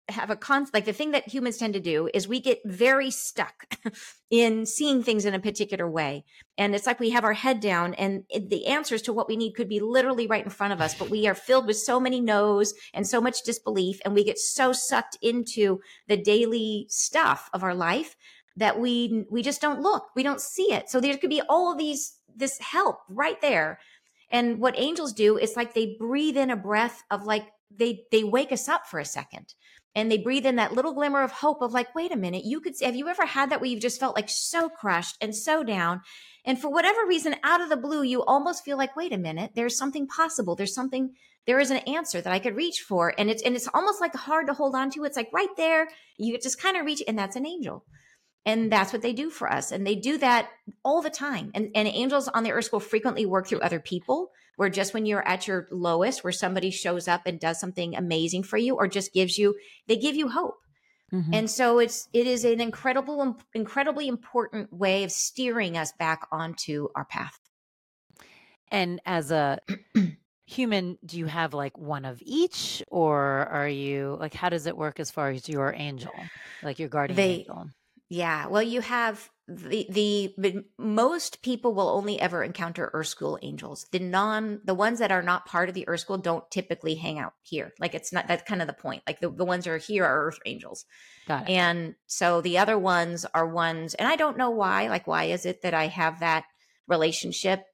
have a con like the thing that humans tend to do is we get very stuck in seeing things in a particular way. And it's like we have our head down and the answers to what we need could be literally right in front of us but we are filled with so many no's and so much disbelief and we get so sucked into the daily stuff of our life that we we just don't look we don't see it. So there could be all these this help right there. And what angels do is like they breathe in a breath of like they they wake us up for a second and they breathe in that little glimmer of hope of like, wait a minute, you could, have you ever had that where you've just felt like so crushed and so down? And for whatever reason, out of the blue, you almost feel like, wait a minute, there's something possible. There's something, there is an answer that I could reach for. And it's, and it's almost like hard to hold on to. It's like right there, you just kind of reach, and that's an angel. And that's what they do for us. And they do that all the time. And, and angels on the earth will frequently work through other people where just when you're at your lowest, where somebody shows up and does something amazing for you or just gives you, they give you hope. Mm-hmm. And so it's it is an incredible incredibly important way of steering us back onto our path. And as a human, do you have like one of each or are you like how does it work as far as your angel? Like your guardian they, angel? Yeah. Well, you have the the most people will only ever encounter Earth School angels. The non the ones that are not part of the Earth School don't typically hang out here. Like it's not that's kind of the point. Like the, the ones that are here are Earth angels. Got it. And so the other ones are ones, and I don't know why. Like why is it that I have that relationship?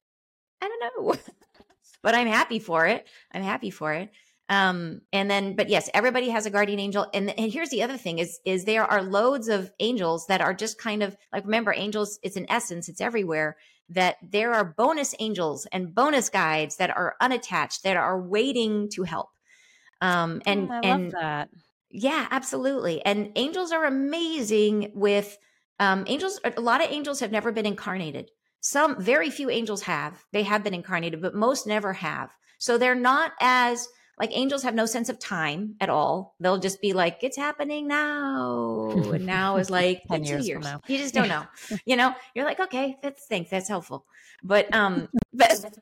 I don't know. but I'm happy for it. I'm happy for it. Um, and then, but yes, everybody has a guardian angel. And, and here's the other thing is, is there are loads of angels that are just kind of like, remember angels, it's an essence, it's everywhere that there are bonus angels and bonus guides that are unattached that are waiting to help. Um, and, oh, and that. Yeah, absolutely. And angels are amazing with, um, angels, a lot of angels have never been incarnated. Some, very few angels have. They have been incarnated, but most never have. So they're not as, like angels have no sense of time at all. They'll just be like, it's happening now. And now is like 10 two years. years. You just don't know. you know, you're like, okay, that's thanks. That's helpful. But, um, but,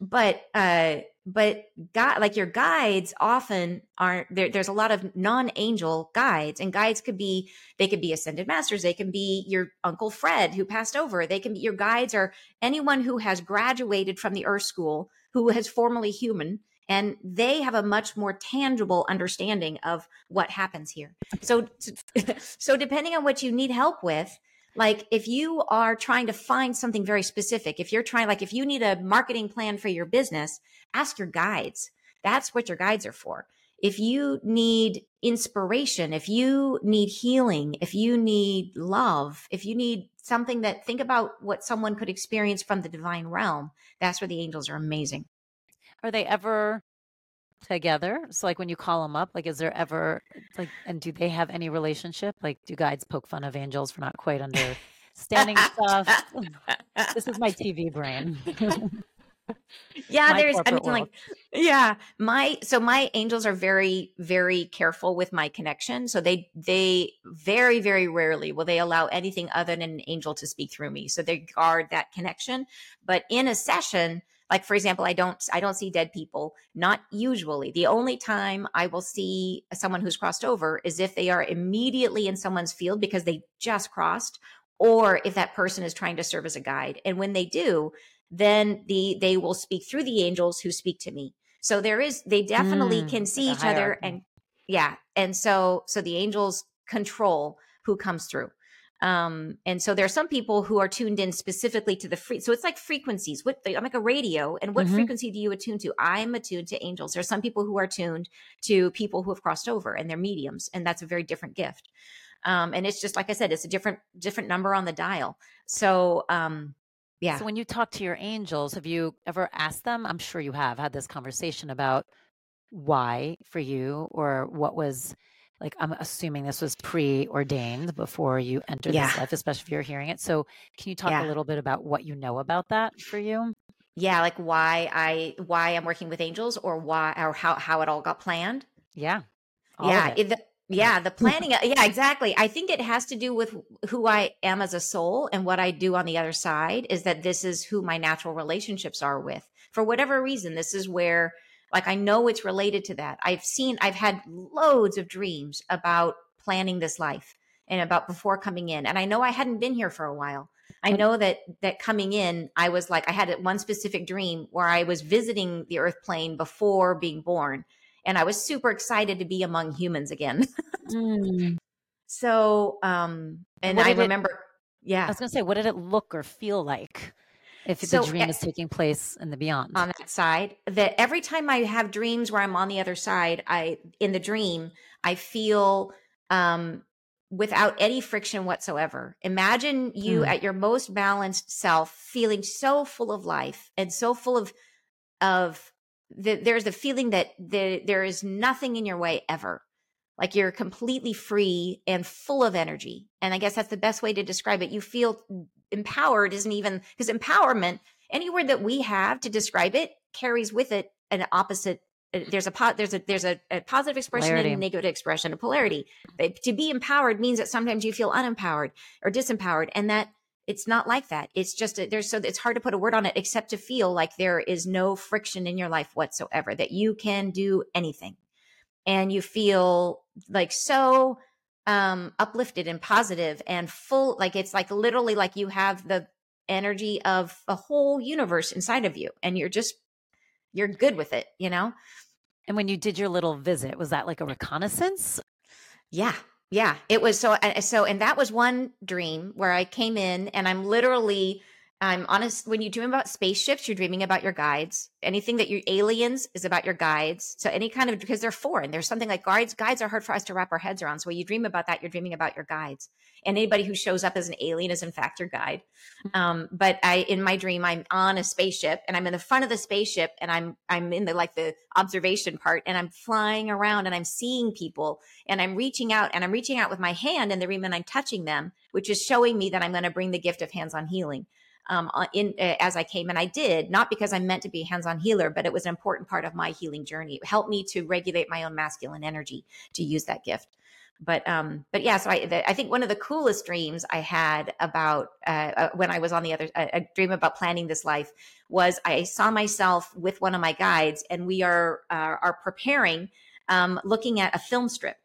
but, uh, but God, like your guides often aren't there. There's a lot of non-angel guides and guides could be, they could be ascended masters. They can be your uncle Fred who passed over. They can be your guides or anyone who has graduated from the earth school who has formerly human and they have a much more tangible understanding of what happens here. So, so depending on what you need help with, like if you are trying to find something very specific, if you're trying, like if you need a marketing plan for your business, ask your guides. That's what your guides are for. If you need inspiration, if you need healing, if you need love, if you need something that think about what someone could experience from the divine realm, that's where the angels are amazing. Are they ever together? So like when you call them up, like is there ever like and do they have any relationship? Like do guides poke fun of angels for not quite understanding stuff. this is my TV brain. yeah, my there's I mean world. like yeah, my so my angels are very very careful with my connection. So they they very very rarely will they allow anything other than an angel to speak through me. So they guard that connection. But in a session, like for example i don't i don't see dead people not usually. The only time i will see someone who's crossed over is if they are immediately in someone's field because they just crossed or if that person is trying to serve as a guide. And when they do then the they will speak through the angels who speak to me. So there is they definitely mm, can see each other and yeah and so so the angels control who comes through um, and so there are some people who are tuned in specifically to the free. So it's like frequencies. What I'm like a radio, and what mm-hmm. frequency do you attune to? I'm attuned to angels. There are some people who are tuned to people who have crossed over, and they're mediums, and that's a very different gift. Um, and it's just like I said, it's a different different number on the dial. So um, yeah. So when you talk to your angels, have you ever asked them? I'm sure you have had this conversation about why for you, or what was like I'm assuming this was preordained before you entered yeah. this life, especially if you're hearing it. So can you talk yeah. a little bit about what you know about that for you? Yeah, like why I why I'm working with angels or why or how how it all got planned. Yeah. yeah. It. the, yeah, the planning. yeah, exactly. I think it has to do with who I am as a soul and what I do on the other side is that this is who my natural relationships are with. For whatever reason, this is where like I know it's related to that. I've seen, I've had loads of dreams about planning this life and about before coming in. And I know I hadn't been here for a while. I know that that coming in, I was like, I had one specific dream where I was visiting the earth plane before being born. And I was super excited to be among humans again. mm. So, um, and I remember, it, yeah. I was going to say, what did it look or feel like? If so, the dream is taking place in the beyond. on that side that every time i have dreams where i'm on the other side i in the dream i feel um without any friction whatsoever. Imagine you hmm. at your most balanced self feeling so full of life and so full of of the, there's the feeling that the, there is nothing in your way ever like you're completely free and full of energy and i guess that's the best way to describe it. You feel empowered isn't even because empowerment any word that we have to describe it carries with it an opposite uh, there's a there's a there's a, a positive expression polarity. and a negative expression a polarity to be empowered means that sometimes you feel unempowered or disempowered and that it's not like that. It's just a, there's so it's hard to put a word on it except to feel like there is no friction in your life whatsoever that you can do anything and you feel like so um uplifted and positive and full like it's like literally like you have the energy of a whole universe inside of you and you're just you're good with it you know? And when you did your little visit was that like a reconnaissance? Yeah yeah it was so so and that was one dream where i came in and i'm literally I'm honest. When you dream about spaceships, you're dreaming about your guides. Anything that you aliens is about your guides. So any kind of because they're foreign. There's something like guides. Guides are hard for us to wrap our heads around. So when you dream about that, you're dreaming about your guides. And anybody who shows up as an alien is in fact your guide. Mm-hmm. Um, but I, in my dream, I'm on a spaceship and I'm in the front of the spaceship and I'm I'm in the like the observation part and I'm flying around and I'm seeing people and I'm reaching out and I'm reaching out with my hand in the dream and I'm touching them, which is showing me that I'm going to bring the gift of hands-on healing um, uh, in uh, as I came, and I did not because I'm meant to be a hands-on healer, but it was an important part of my healing journey. It helped me to regulate my own masculine energy to use that gift. But um, but yeah, so I the, I think one of the coolest dreams I had about uh, uh, when I was on the other a dream about planning this life was I saw myself with one of my guides, and we are uh, are preparing, um, looking at a film strip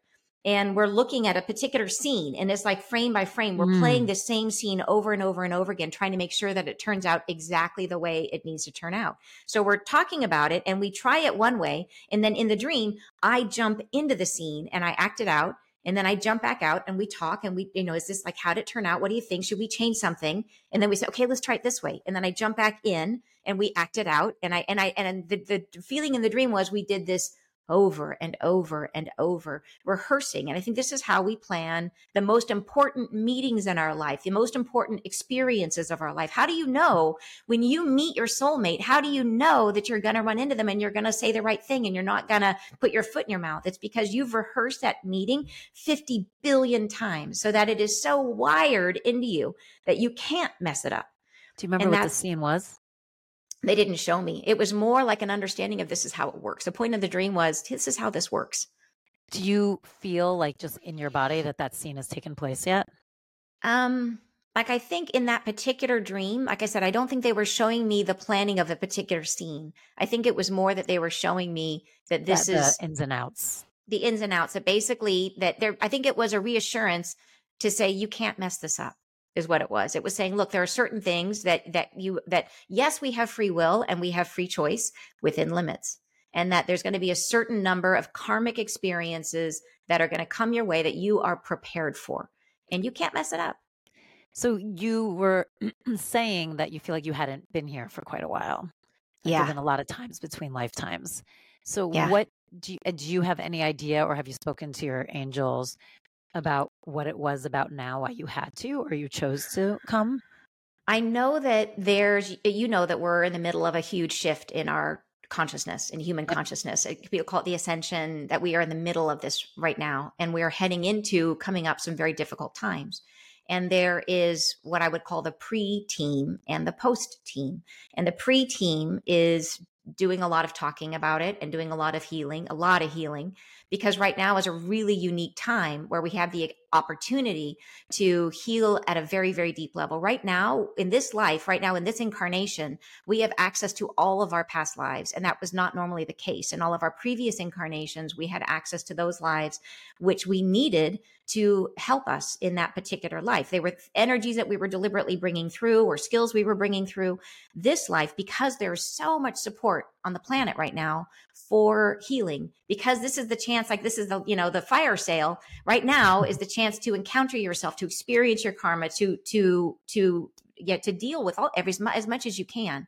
and we're looking at a particular scene and it's like frame by frame we're mm. playing the same scene over and over and over again trying to make sure that it turns out exactly the way it needs to turn out so we're talking about it and we try it one way and then in the dream i jump into the scene and i act it out and then I jump back out and we talk and we, you know, is this like, how did it turn out? What do you think? Should we change something? And then we say, okay, let's try it this way. And then I jump back in and we act it out. And I, and I, and the, the feeling in the dream was we did this over and over and over, rehearsing. And I think this is how we plan the most important meetings in our life, the most important experiences of our life. How do you know when you meet your soulmate? How do you know that you're going to run into them and you're going to say the right thing and you're not going to put your foot in your mouth? It's because you've rehearsed that meeting 50 billion times so that it is so wired into you that you can't mess it up. Do you remember and what the scene was? They didn't show me. It was more like an understanding of this is how it works. The point of the dream was this is how this works. Do you feel like just in your body that that scene has taken place yet? Um, like I think in that particular dream, like I said, I don't think they were showing me the planning of a particular scene. I think it was more that they were showing me that this that, is ins and outs. The ins and outs. That basically that there. I think it was a reassurance to say you can't mess this up is what it was. It was saying, look, there are certain things that that you that yes, we have free will and we have free choice within limits. And that there's going to be a certain number of karmic experiences that are going to come your way that you are prepared for. And you can't mess it up. So you were saying that you feel like you hadn't been here for quite a while. Yeah. Given a lot of times between lifetimes. So yeah. what do you, do you have any idea or have you spoken to your angels about what it was about now, why you had to or you chose to come? I know that there's, you know, that we're in the middle of a huge shift in our consciousness in human consciousness. People call it the ascension, that we are in the middle of this right now. And we're heading into coming up some very difficult times. And there is what I would call the pre team and the post team. And the pre team is doing a lot of talking about it and doing a lot of healing, a lot of healing because right now is a really unique time where we have the opportunity to heal at a very, very deep level. Right now, in this life, right now, in this incarnation, we have access to all of our past lives. And that was not normally the case. In all of our previous incarnations, we had access to those lives, which we needed to help us in that particular life. They were energies that we were deliberately bringing through or skills we were bringing through this life because there's so much support on the planet right now for healing because this is the chance like this is the you know the fire sale right now is the chance to encounter yourself to experience your karma to to to get to deal with all every as much as you can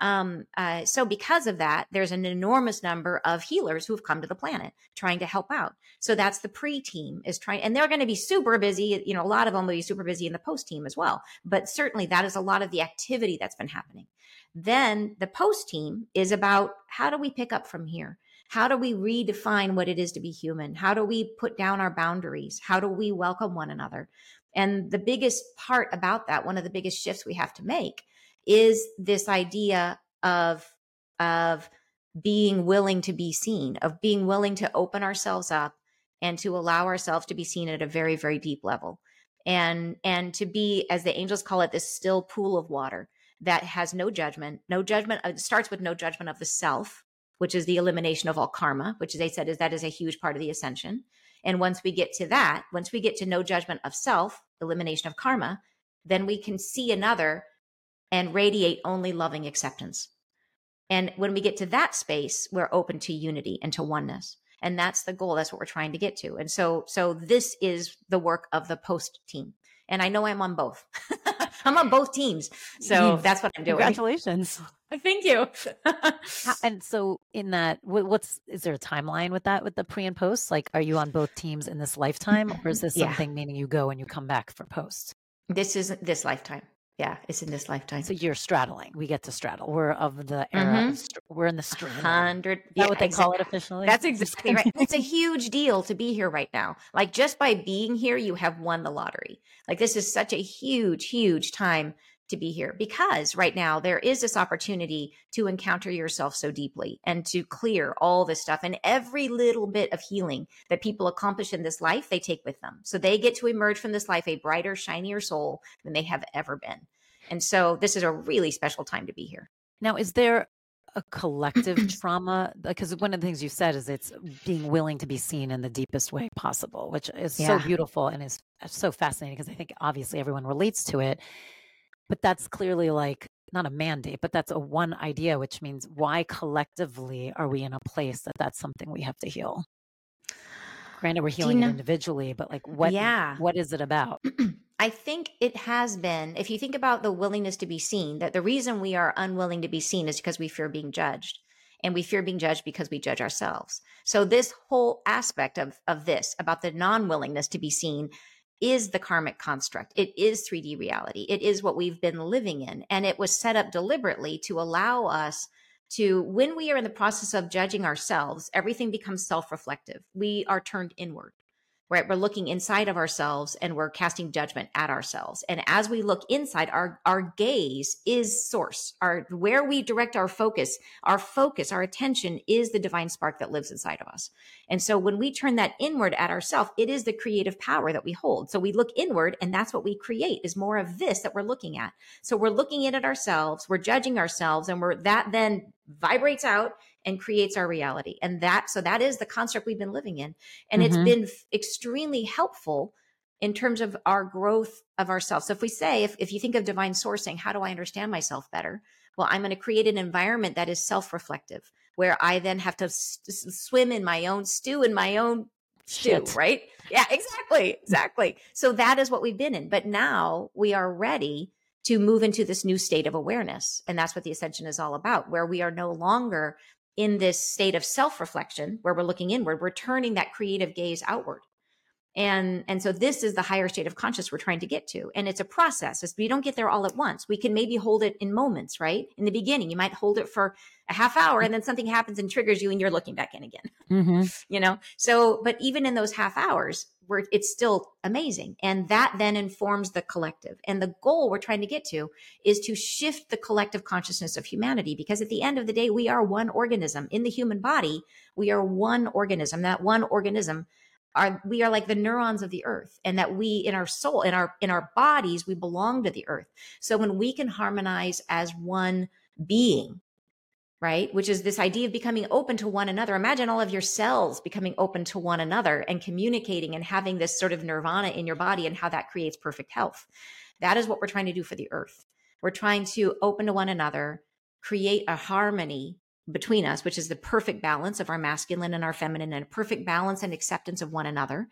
um, uh, so because of that, there's an enormous number of healers who have come to the planet trying to help out. So that's the pre team is trying, and they're going to be super busy. You know, a lot of them will be super busy in the post team as well. But certainly that is a lot of the activity that's been happening. Then the post team is about how do we pick up from here? How do we redefine what it is to be human? How do we put down our boundaries? How do we welcome one another? And the biggest part about that, one of the biggest shifts we have to make is this idea of of being willing to be seen of being willing to open ourselves up and to allow ourselves to be seen at a very very deep level and and to be as the angels call it this still pool of water that has no judgment no judgment uh, it starts with no judgment of the self which is the elimination of all karma which they said is that is a huge part of the ascension and once we get to that once we get to no judgment of self elimination of karma then we can see another and radiate only loving acceptance. And when we get to that space, we're open to unity and to oneness. And that's the goal. That's what we're trying to get to. And so, so this is the work of the post team. And I know I'm on both. I'm on both teams. So that's what I'm doing. Congratulations. Thank you. and so in that, what's, is there a timeline with that, with the pre and post? Like, are you on both teams in this lifetime or is this something meaning you go and you come back for post? This isn't this lifetime yeah, it's in this lifetime. So you're straddling. We get to straddle. We're of the era. Mm-hmm. we're in the straddle. Hundred. Yeah, what they exactly. call it officially. That's exactly right. It's a huge deal to be here right now. Like just by being here, you have won the lottery. Like this is such a huge, huge time to be here because right now there is this opportunity to encounter yourself so deeply and to clear all this stuff and every little bit of healing that people accomplish in this life they take with them. So they get to emerge from this life a brighter shinier soul than they have ever been. And so this is a really special time to be here. Now is there a collective trauma? Because one of the things you said is it's being willing to be seen in the deepest way possible which is yeah. so beautiful and is uh, so fascinating because i think obviously everyone relates to it but that's clearly like not a mandate, but that's a one idea, which means why collectively are we in a place that that's something we have to heal? Granted, we're healing you know, it individually, but like what? Yeah, what is it about? I think it has been. If you think about the willingness to be seen, that the reason we are unwilling to be seen is because we fear being judged. and we fear being judged because we judge ourselves. So this whole aspect of of this about the non-willingness to be seen is the karmic construct. It is 3D reality. It is what we've been living in and it was set up deliberately to allow us to when we are in the process of judging ourselves, everything becomes self-reflective. We are turned inward right? We're looking inside of ourselves and we're casting judgment at ourselves. And as we look inside, our, our gaze is source. Our, where we direct our focus, our focus, our attention is the divine spark that lives inside of us. And so when we turn that inward at ourselves, it is the creative power that we hold. So we look inward and that's what we create is more of this that we're looking at. So we're looking in at ourselves, we're judging ourselves and we're that then vibrates out and creates our reality. And that, so that is the construct we've been living in. And mm-hmm. it's been f- extremely helpful in terms of our growth of ourselves. So if we say, if, if you think of divine sourcing, how do I understand myself better? Well, I'm going to create an environment that is self reflective, where I then have to s- swim in my own stew, in my own stew, Shit. right? Yeah, exactly. Exactly. So that is what we've been in. But now we are ready to move into this new state of awareness. And that's what the ascension is all about, where we are no longer in this state of self reflection where we're looking inward, we're turning that creative gaze outward. And, and so this is the higher state of conscious we're trying to get to. And it's a process. It's, we don't get there all at once. We can maybe hold it in moments, right? In the beginning, you might hold it for a half hour and then something happens and triggers you and you're looking back in again, mm-hmm. you know? So, but even in those half hours, where it's still amazing. And that then informs the collective. And the goal we're trying to get to is to shift the collective consciousness of humanity because at the end of the day, we are one organism. In the human body, we are one organism. That one organism are we are like the neurons of the earth and that we in our soul in our in our bodies we belong to the earth so when we can harmonize as one being right? Which is this idea of becoming open to one another. Imagine all of your cells becoming open to one another and communicating and having this sort of nirvana in your body and how that creates perfect health. That is what we're trying to do for the earth. We're trying to open to one another, create a harmony between us, which is the perfect balance of our masculine and our feminine and a perfect balance and acceptance of one another.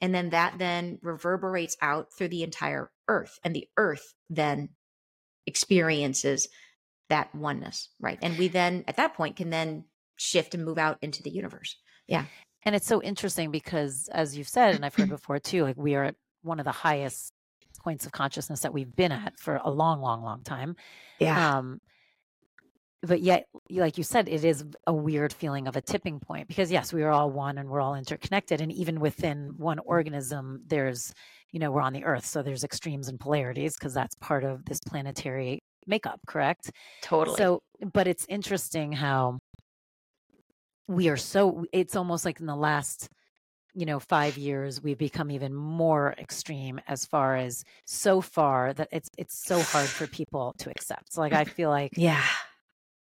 And then that then reverberates out through the entire earth and the earth then experiences that oneness, right? And we then at that point can then shift and move out into the universe. Yeah. And it's so interesting because as you've said and I've heard before too, like we are at one of the highest points of consciousness that we've been at for a long long long time. Yeah. Um but yet like you said it is a weird feeling of a tipping point because yes we are all one and we're all interconnected and even within one organism there's you know we're on the earth so there's extremes and polarities because that's part of this planetary makeup, correct? Totally. So, but it's interesting how we are so, it's almost like in the last, you know, five years, we've become even more extreme as far as so far that it's, it's so hard for people to accept. So like, I feel like, yeah,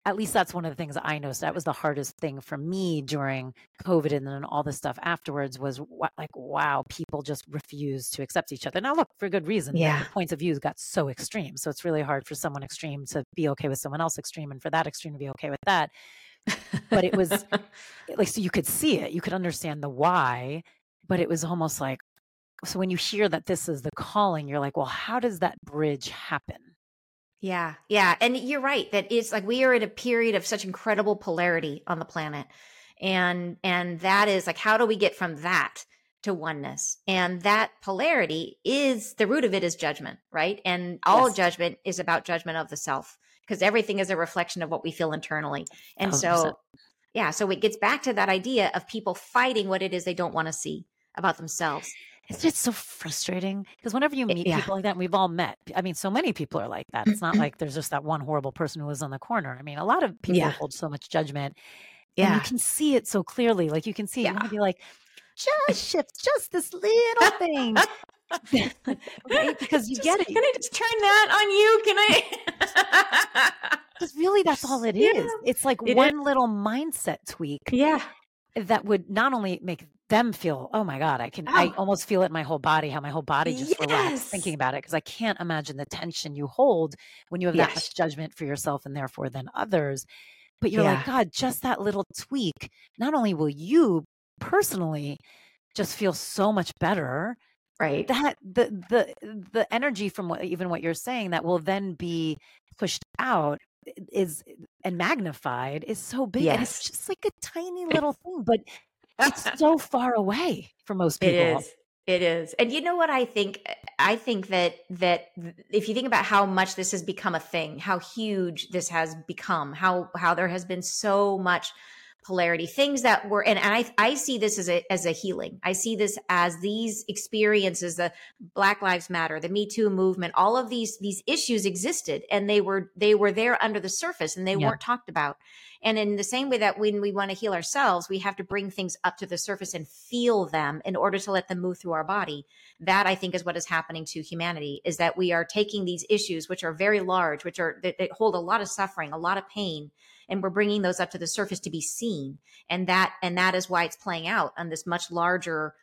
at least that's one of the things I noticed. That was the hardest thing for me during COVID and then all the stuff afterwards was what, like, wow, people just refuse to accept each other. Now, look, for good reason. Yeah. The points of views got so extreme. So it's really hard for someone extreme to be okay with someone else extreme and for that extreme to be okay with that. but it was like, so you could see it, you could understand the why, but it was almost like, so when you hear that this is the calling, you're like, well, how does that bridge happen? Yeah, yeah. And you're right that it's like we are at a period of such incredible polarity on the planet. And and that is like how do we get from that to oneness? And that polarity is the root of it is judgment, right? And all yes. judgment is about judgment of the self because everything is a reflection of what we feel internally. And 100%. so yeah, so it gets back to that idea of people fighting what it is they don't want to see about themselves. It's just so frustrating because whenever you meet yeah. people like that, and we've all met. I mean, so many people are like that. It's not mm-hmm. like there's just that one horrible person who lives on the corner. I mean, a lot of people yeah. hold so much judgment. Yeah. And you can see it so clearly. Like you can see, yeah. you to be like, just shift just this little thing. right? Because you just, get it. Can I just turn that on you? Can I? Because really, that's all it is. Yeah. It's like it one is. little mindset tweak. Yeah. That would not only make them feel, oh my God, I can, oh. I almost feel it in my whole body, how my whole body just yes. relaxed thinking about it. Cause I can't imagine the tension you hold when you have yes. that much judgment for yourself and therefore than others. But you're yeah. like, God, just that little tweak, not only will you personally just feel so much better, right? That the, the, the energy from what, even what you're saying that will then be pushed out is and magnified is so big yes. and it's just like a tiny little thing but it's so far away for most people. it is. It is. And you know what i think? I think that that if you think about how much this has become a thing how huge this has become how how there has been so much polarity things that were and, I, I see this as a as a healing. I see this as these experiences the black lives matter the me too movement all of these these issues existed and they were they were there under the surface and they yeah. weren't talked about. And in the same way that when we want to heal ourselves we have to bring things up to the surface and feel them in order to let them move through our body. That i think is what is happening to humanity is that we are taking these issues which are very large which are that, that hold a lot of suffering a lot of pain and we're bringing those up to the surface to be seen. And that and that is why it's playing out on this much larger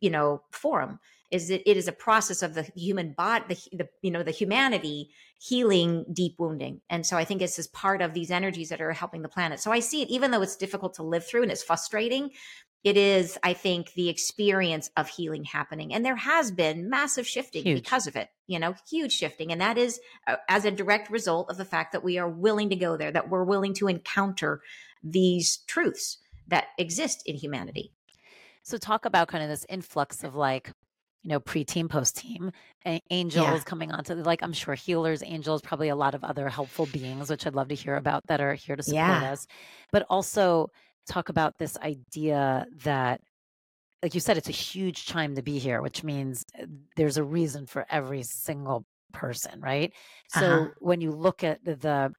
you know forum is that it is a process of the human body the, the you know the humanity healing deep wounding. And so i think this is part of these energies that are helping the planet. So i see it even though it's difficult to live through and it's frustrating it is i think the experience of healing happening and there has been massive shifting huge. because of it you know huge shifting and that is uh, as a direct result of the fact that we are willing to go there that we're willing to encounter these truths that exist in humanity so talk about kind of this influx of like you know pre-team post-team angels yeah. coming onto like i'm sure healers angels probably a lot of other helpful beings which i'd love to hear about that are here to support yeah. us but also talk about this idea that like you said it's a huge time to be here which means uh, there's a reason for every single person right so uh-huh. when you look at the, the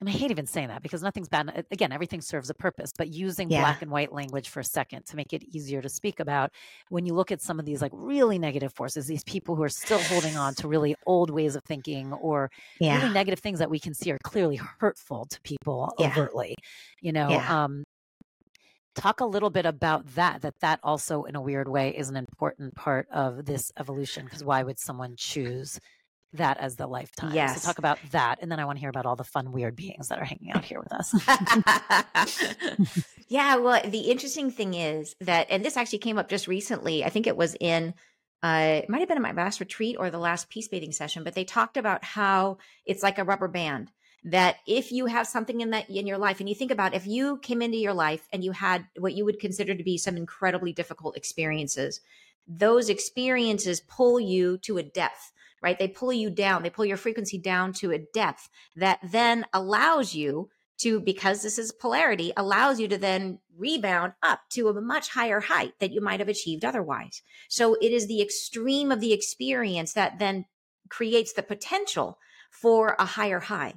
and I hate even saying that because nothing's bad. Again, everything serves a purpose, but using yeah. black and white language for a second to make it easier to speak about. When you look at some of these like really negative forces, these people who are still holding on to really old ways of thinking or yeah. really negative things that we can see are clearly hurtful to people yeah. overtly, you know, um, talk a little bit about that that that also in a weird way is an important part of this evolution because why would someone choose that as the lifetime? Yes. so talk about that and then i want to hear about all the fun weird beings that are hanging out here with us. Yeah well the interesting thing is that and this actually came up just recently i think it was in uh, it might have been in my last retreat or the last peace bathing session, but they talked about how it's like a rubber band that if you have something in that in your life and you think about if you came into your life and you had what you would consider to be some incredibly difficult experiences those experiences pull you to a depth right? They pull you down. They pull your frequency down to a depth that then allows you to because this is polarity allows you to then rebound up to a much higher height that you might have achieved otherwise. So it is the extreme of the experience that then creates the potential for a higher high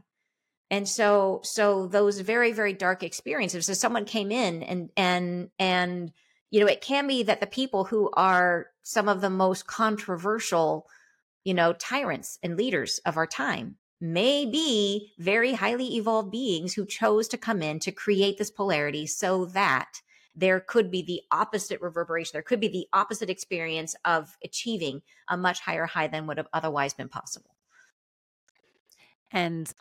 and so so those very very dark experiences so someone came in and and and you know it can be that the people who are some of the most controversial you know tyrants and leaders of our time may be very highly evolved beings who chose to come in to create this polarity so that there could be the opposite reverberation there could be the opposite experience of achieving a much higher high than would have otherwise been possible. And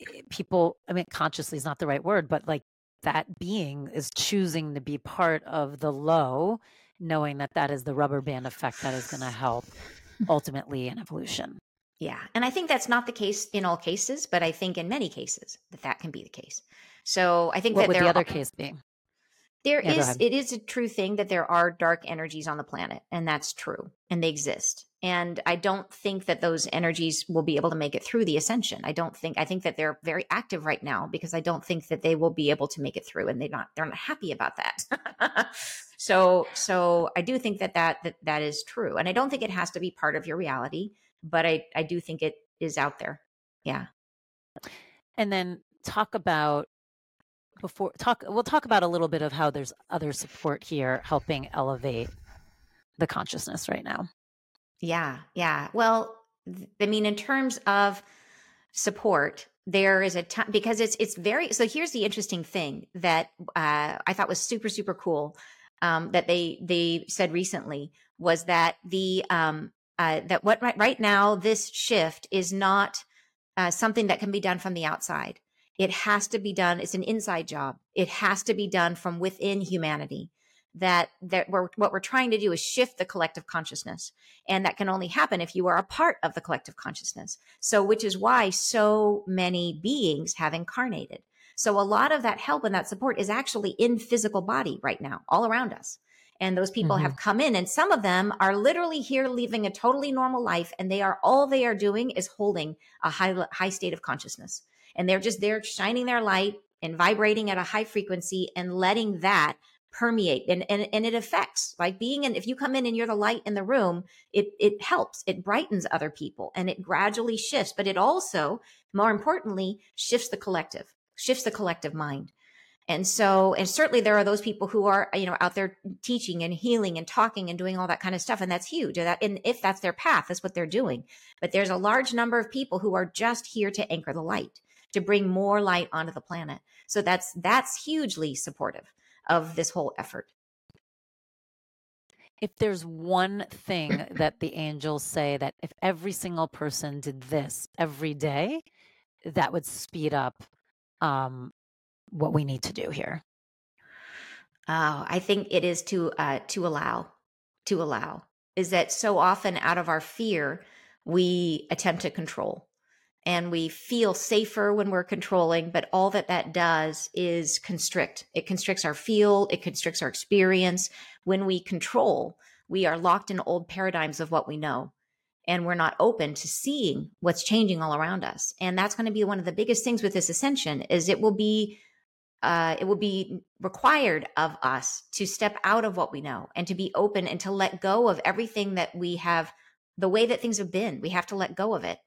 Eh, people i mean consciously is not the right word but like that being is choosing to be part of the low knowing that that is the rubber band effect that is going to help ultimately in evolution. Yeah and i think that's not the case in all cases but i think in many cases that that can be the case. So i think what that would there the other case be there yeah, is it is a true thing that there are dark energies on the planet and that's true and they exist and i don't think that those energies will be able to make it through the ascension. I don't think i think that they're very active right now because i don't think that they will be able to make it through and they're not they're not happy about that. So so i do think that, that that that is true and i don't think it has to be part of your reality but i i do think it is out there. Yeah. And then talk about before talk we'll talk about a little bit of how there's other support here helping elevate the consciousness right now yeah, yeah. Well, I mean, in terms of support, there is a time because it's it's very. So here's the interesting thing that uh, I thought was super super cool um, that they they said recently was that the um, uh, that what right, right now this shift is not uh, something that can be done from the outside. It has to be done. It's an inside job. It has to be done from within humanity that that we're, what we're trying to do is shift the collective consciousness and that can only happen if you are a part of the collective consciousness so which is why so many beings have incarnated so a lot of that help and that support is actually in physical body right now all around us and those people mm-hmm. have come in and some of them are literally here living a totally normal life and they are all they are doing is holding a high high state of consciousness and they're just there shining their light and vibrating at a high frequency and letting that permeate. And, and and it affects like being in if you come in and you're the light in the room it it helps. It brightens other people and it gradually shifts but it also more importantly shifts the collective shifts the collective mind. And so and certainly there are those people who are you know out there teaching and healing and talking and doing all that kind of stuff and that's huge. And, that, and if that's their path that's what they're doing. But there's a large number of people who are just here to anchor the light to bring more light onto the planet so that's that's hugely supportive of this whole effort. If there's one thing that the angels say that if every single person did this every day, that would speed up um, what we need to do here. Oh, I think it is to uh, to allow to allow is that so often out of our fear we attempt to control and we feel safer when we're controlling but all that that does is constrict. It constricts our field it constricts our experience. When we control we are locked in old paradigms of what we know and we're not open to seeing what's changing all around us. And that's going to be one of the biggest things with this ascension is it will be uh, it will be required of us to step out of what we know and to be open and to let go of everything that we have the way that things have been. We have to let go of it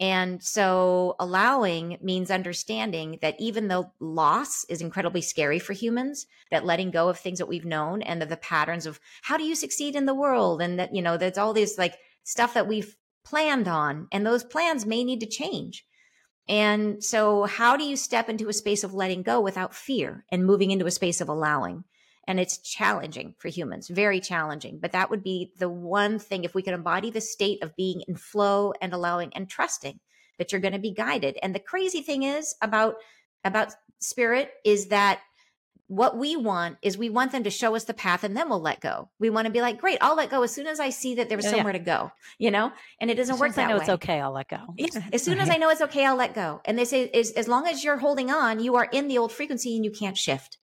and so allowing means understanding that even though loss is incredibly scary for humans, that letting go of things that we've known and the, the patterns of how do you succeed in the world and that, you know, that's all this like stuff that we've planned on and those plans may need to change. And so how do you step into a space of letting go without fear and moving into a space of allowing? And it's challenging for humans very challenging but that would be the one thing if we could embody the state of being in flow and allowing and trusting that you're going to be guided and the crazy thing is about about spirit is that what we want is we want them to show us the path and then we'll let go. We want to be like, great, I'll let go as soon as I see that there's oh, somewhere yeah. to go, you know? And it doesn't as work that I know way. it's okay, I'll let go. as soon as I know it's okay, I'll let go. And they say, as, as long as you're holding on, you are in the old frequency and you can't shift.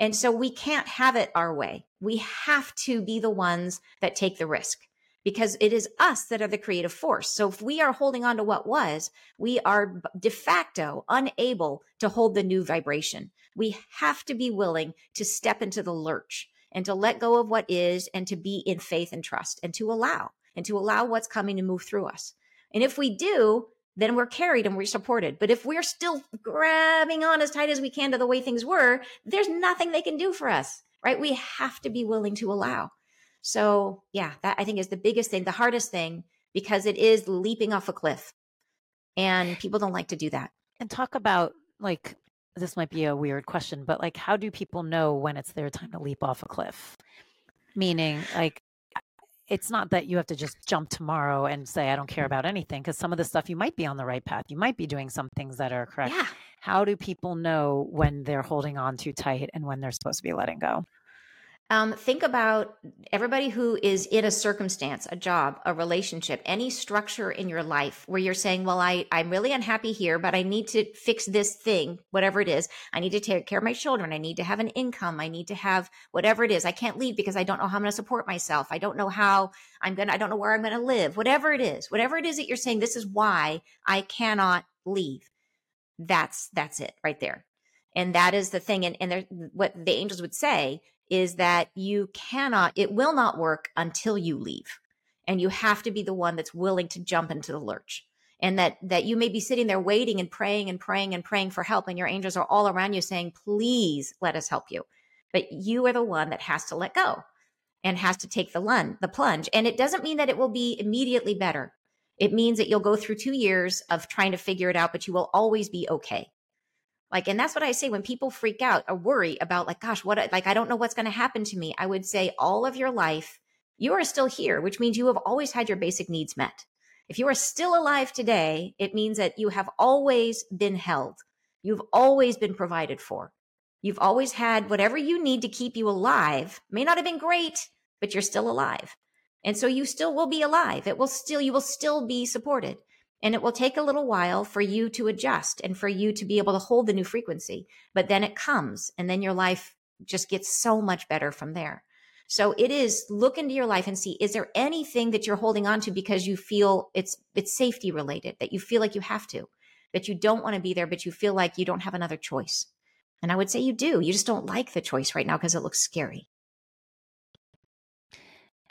And so we can't have it our way. We have to be the ones that take the risk because it is us that are the creative force. So if we are holding on to what was, we are de facto unable to hold the new vibration. We have to be willing to step into the lurch and to let go of what is and to be in faith and trust and to allow and to allow what's coming to move through us. And if we do, then we're carried and we're supported. But if we're still grabbing on as tight as we can to the way things were, there's nothing they can do for us, right? We have to be willing to allow. So, yeah, that I think is the biggest thing, the hardest thing, because it is leaping off a cliff. And people don't like to do that. And talk about like, this might be a weird question, but like, how do people know when it's their time to leap off a cliff? Meaning, like, it's not that you have to just jump tomorrow and say i don't care about anything because some of the stuff you might be on the right path. You might be doing some things that are correct. Yeah. how do people know when they're holding on too tight and when they're supposed to be letting go um, think about everybody who is in a circumstance, a job, a relationship, any structure in your life where you're saying, well, I, I'm really unhappy here, but I need to fix this thing, whatever it is. I need to take care of my children. I need to have an income. I need to have whatever it is. I can't leave because I don't know how I'm going to support myself. I don't know how I'm going to, I don't know where I'm going to live, whatever it is, whatever it is that you're saying, this is why I cannot leave. That's, that's it right there. And that is the thing. And, and there, what the angels would say is that you cannot, it will not work until you leave. And you have to be the one that's willing to jump into the lurch. And that that you may be sitting there waiting and praying and praying and praying for help, and your angels are all around you saying, Please let us help you. But you are the one that has to let go and has to take the lun, the plunge. And it doesn't mean that it will be immediately better. It means that you'll go through two years of trying to figure it out, but you will always be okay. Like, and that's what I say when people freak out or worry about, like, gosh, what, like, I don't know what's going to happen to me. I would say all of your life, you are still here, which means you have always had your basic needs met. If you are still alive today, it means that you have always been held. You've always been provided for. You've always had whatever you need to keep you alive. May not have been great, but you're still alive. And so you still will be alive. It will still, you will still be supported. And it will take a little while for you to adjust and for you to be able to hold the new frequency. But then it comes and then your life just gets so much better from there. So it is look into your life and see is there anything that you're holding on to because you feel it's it's safety related that you feel like you have to that you don't want to be there but you feel like you don't have another choice. And I would say you do. You just don't like the choice right now because it looks scary.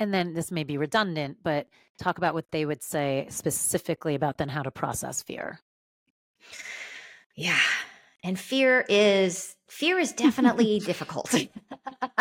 And then this may be redundant, but talk about what they would say specifically about then how to process fear. Yeah. And fear is fear is definitely difficult.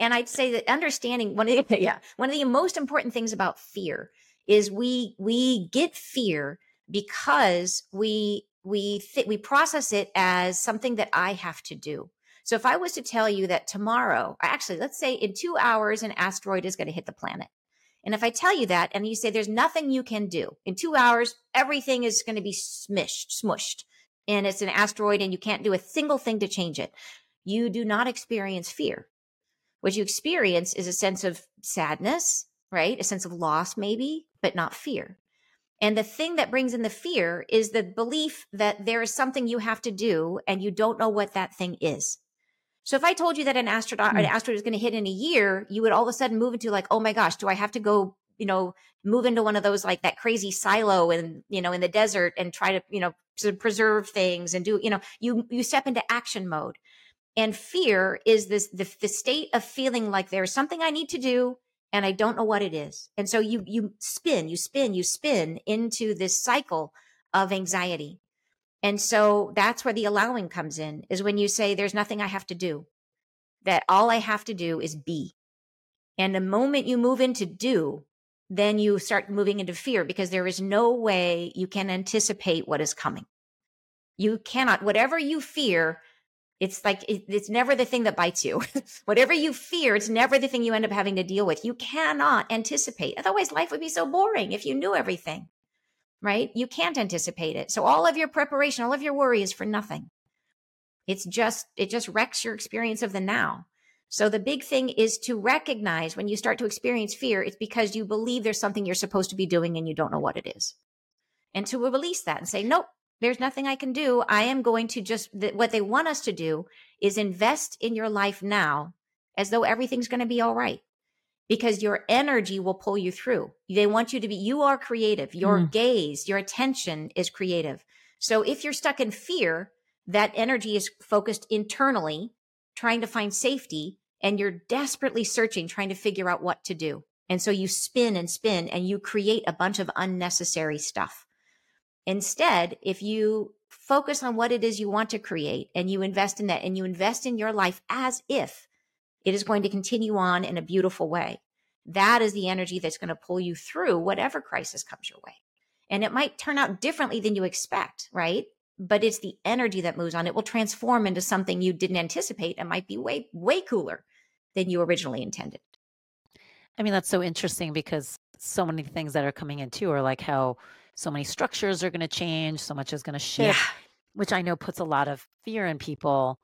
and I'd say that understanding one of the yeah, one of the most important things about fear is we we get fear because we we th- we process it as something that I have to do. So if I was to tell you that tomorrow, actually, let's say in two hours, an asteroid is going to hit the planet. And if I tell you that and you say there's nothing you can do in two hours, everything is going to be smushed, smushed, and it's an asteroid and you can't do a single thing to change it, you do not experience fear. What you experience is a sense of sadness, right? A sense of loss, maybe, but not fear. And the thing that brings in the fear is the belief that there is something you have to do and you don't know what that thing is. So if I told you that an asteroid, mm. an asteroid is going to hit in a year, you would all of a sudden move into like, oh my gosh, do I have to go, you know, move into one of those like that crazy silo and you know in the desert and try to you know to preserve things and do you know you you step into action mode. And fear is this the, the state of feeling like there's something I need to do and I don't know what it is. And so you you spin, you spin, you spin into this cycle of anxiety. And so that's where the allowing comes in is when you say, there's nothing I have to do, that all I have to do is be. And the moment you move into do, then you start moving into fear because there is no way you can anticipate what is coming. You cannot, whatever you fear, it's like it, it's never the thing that bites you. whatever you fear, it's never the thing you end up having to deal with. You cannot anticipate. Otherwise, life would be so boring if you knew everything right? You can't anticipate it. So all of your preparation, all of your worry is for nothing. It's just, it just wrecks your experience of the now. So the big thing is to recognize when you start to experience fear, it's because you believe there's something you're supposed to be doing and you don't know what it is. And to release that and say, nope, there's nothing I can do. I am going to just, what they want us to do is invest in your life now as though everything's going to be all right because your energy will pull you through. They want you to be, you are creative. Your mm. gaze, your attention is creative. So if you're stuck in fear, that energy is focused internally, trying to find safety, and you're desperately searching, trying to figure out what to do. And so you spin and spin and you create a bunch of unnecessary stuff. Instead, if you focus on what it is you want to create and you invest in that and you invest in your life as if it is going to continue on in a beautiful way. That is the energy that's going to pull you through whatever crisis comes your way. And it might turn out differently than you expect, right? But it's the energy that moves on. It will transform into something you didn't anticipate and might be way, way cooler than you originally intended. I mean, that's so interesting because so many things that are coming in too are like how so many structures are going to change, so much is going to shift, yeah. which I know puts a lot of fear in people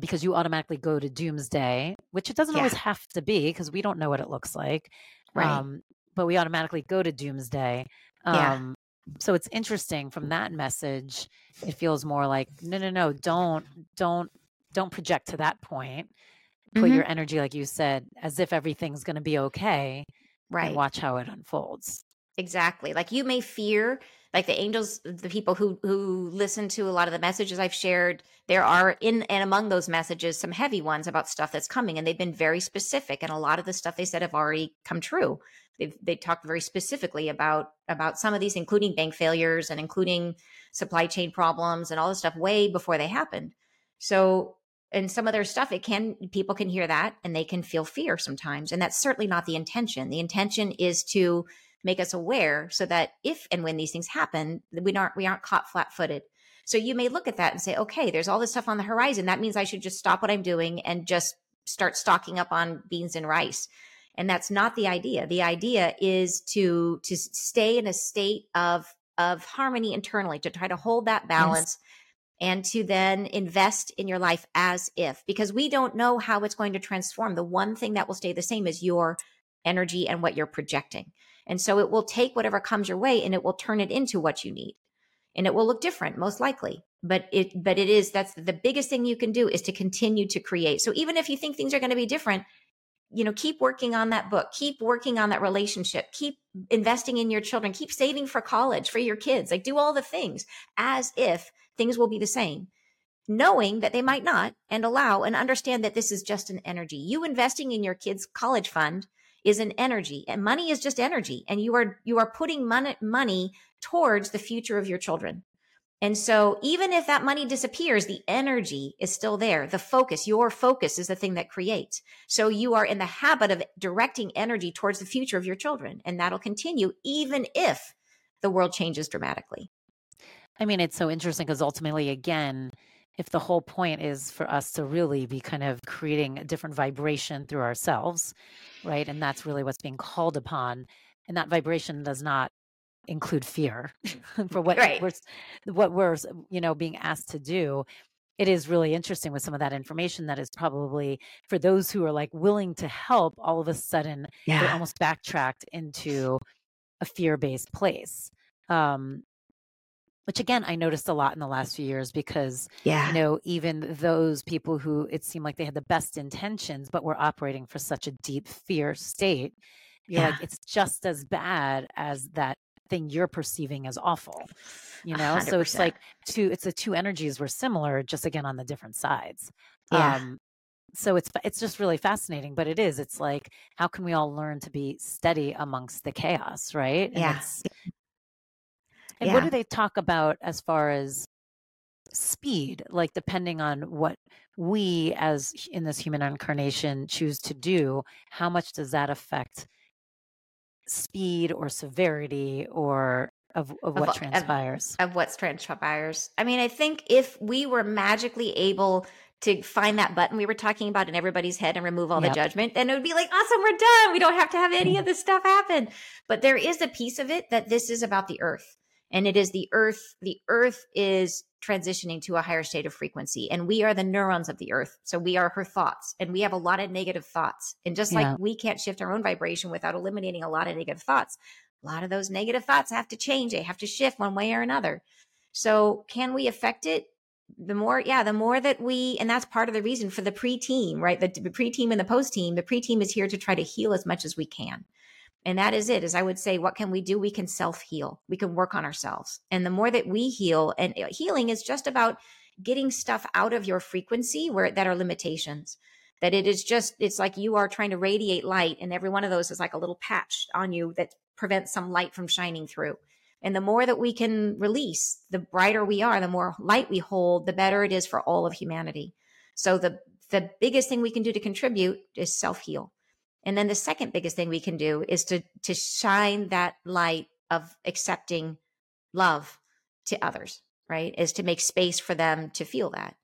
because you automatically go to doomsday, which it doesn't yeah. always have to be because we don't know what it looks like. Right. Um, but we automatically go to doomsday. Um, yeah. So it's interesting from that message. It feels more like no, no, no, don't, don't, don't project to that point. Put mm-hmm. your energy, like you said, as if everything's going to be okay. Right. watch how it unfolds. Exactly. Like you may fear like the angels the people who who listen to a lot of the messages i've shared there are in and among those messages some heavy ones about stuff that's coming and they've been very specific and a lot of the stuff they said have already come true. They've they talked very specifically about about some of these including bank failures and including supply chain problems and all this stuff way before they happened. So and some of their stuff it can people can hear that and they can feel fear sometimes and that's certainly not the intention. The intention is to make us aware so that if and when these things happen, we aren't we aren't caught flat-footed. So you may look at that and say, okay, there's all this stuff on the horizon. That means I should just stop what I'm doing and just start stocking up on beans and rice. And that's not the idea. The idea is to to stay in a state of of harmony internally, to try to hold that balance. Yes and to then invest in your life as if, because we don't know how it's going to transform. The one thing that will stay the same is your energy and what you're projecting. And so it will take whatever comes your way and it will turn it into what you need. And it will look different, most likely. But it, but it is, that's the biggest thing you can do is to continue to create. So even if you think things are going to be different, you know, keep working on that book, keep working on that relationship, keep investing in your children, keep saving for college for your kids, like do all the things as if things will be the same, knowing that they might not, and allow and understand that this is just an energy. You investing in your kids' college fund is an energy, and money is just energy, and you are you are putting money money towards the future of your children. And so even if that money disappears, the energy is still there. The focus, your focus is the thing that creates. So you are in the habit of directing energy towards the future of your children. And that'll continue even if the world changes dramatically. I mean, it's so interesting because ultimately, again, if the whole point is for us to really be kind of creating a different vibration through ourselves, right? And that's really what's being called upon. And that vibration does not include fear for what right. we're what we're you know being asked to do it is really interesting with some of that information that is probably for those who are like willing to help all of a sudden yeah. they're almost backtracked into a fear-based place um, which again I noticed a lot in the last few years because yeah. you know even those people who it seemed like they had the best intentions but were operating for such a deep fear state yeah. like it's just as bad as that thing you're perceiving as awful you know 100%. so it's like two it's the two energies were similar just again on the different sides yeah. um so it's it's just really fascinating but it is it's like how can we all learn to be steady amongst the chaos right and yeah and yeah. what do they talk about as far as speed like depending on what we as in this human incarnation choose to do how much does that affect speed or severity or of, of what of, transpires of, of what's transpires i mean i think if we were magically able to find that button we were talking about in everybody's head and remove all yep. the judgment, then it would be like, awesome, we're done. We don't have to have any of this stuff happen. But there is a piece of it that this is about the earth and it is the earth the earth is transitioning to a higher state of frequency and we are the neurons of the earth. So we are her thoughts and we have a lot of negative thoughts. And just yeah. like we can't shift our own vibration without eliminating a lot of negative thoughts a lot of those negative thoughts have to change. They have to shift one way or another. So can we affect it? The more yeah the more that we and that's part of the reason for the pre-team right? The, the pre-team and the post-team the pre-team is here to try to heal as much as we can and that is it. As I would say, what can we do? We can self heal. We can work on ourselves. And the more that we heal, and uh, healing is just about getting stuff out of your frequency where that are limitations. That it is just, it's like you are trying to radiate light, and every one of those is like a little patch on you that prevents some light from shining through. And the more that we can release, the brighter we are, the more light we hold, the better it is for all of humanity. So the the biggest thing we can do to contribute is self heal. And then the second biggest thing we can do is to to shine that light of accepting love to others, right? Is to make space for them to feel that.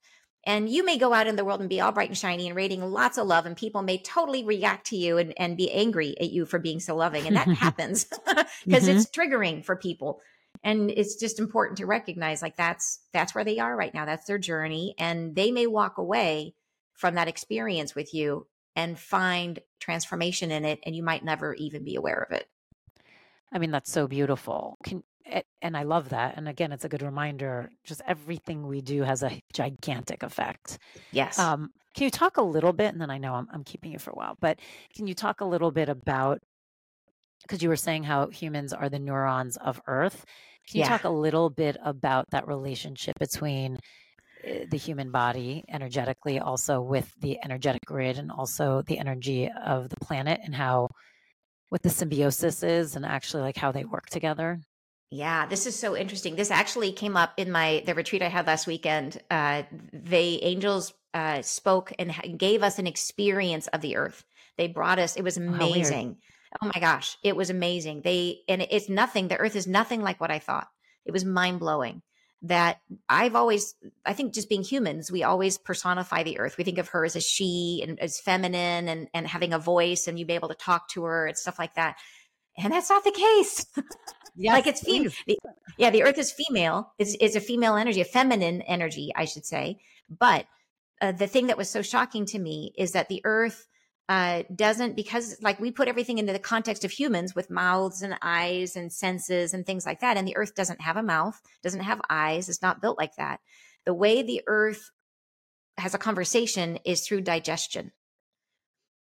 And you may go out in the world and be all bright and shiny and radiating lots of love, and people may totally react to you and, and be angry at you for being so loving. And that happens because mm-hmm. it's triggering for people. And it's just important to recognize like that's that's where they are right now. That's their journey. And they may walk away from that experience with you and find transformation in it and you might never even be aware of it. I mean that's so beautiful. Can and i love that and again it's a good reminder just everything we do has a gigantic effect. Yes. Um, can you talk a little bit and then i know I'm, I'm keeping you for a while but can you talk a little bit about because you were saying how humans are the neurons of earth. Can you yeah. talk a little bit about that relationship between the human body energetically, also with the energetic grid and also the energy of the planet and how what the symbiosis is and actually like how they work together. Yeah, this is so interesting. This actually came up in my the retreat I had last weekend. Uh, they angels uh, spoke and gave us an experience of the earth. They brought us. It was amazing. Oh, oh my gosh, it was amazing. They and it's nothing. The earth is nothing like what I thought. It was mind blowing that I've always, I think just being humans, we always personify the earth. We think of her as a she and as feminine and, and having a voice and you'd be able to talk to her and stuff like that. And that's not the case. yes, like it's female. Yeah, the earth is female. It's, it's a female energy, a feminine energy, I should say. But uh, the thing that was so shocking to me is that the earth uh, doesn't because like we put everything into the context of humans with mouths and eyes and senses and things like that and the earth doesn't have a mouth doesn't have eyes it's not built like that. The way the earth has a conversation is through digestion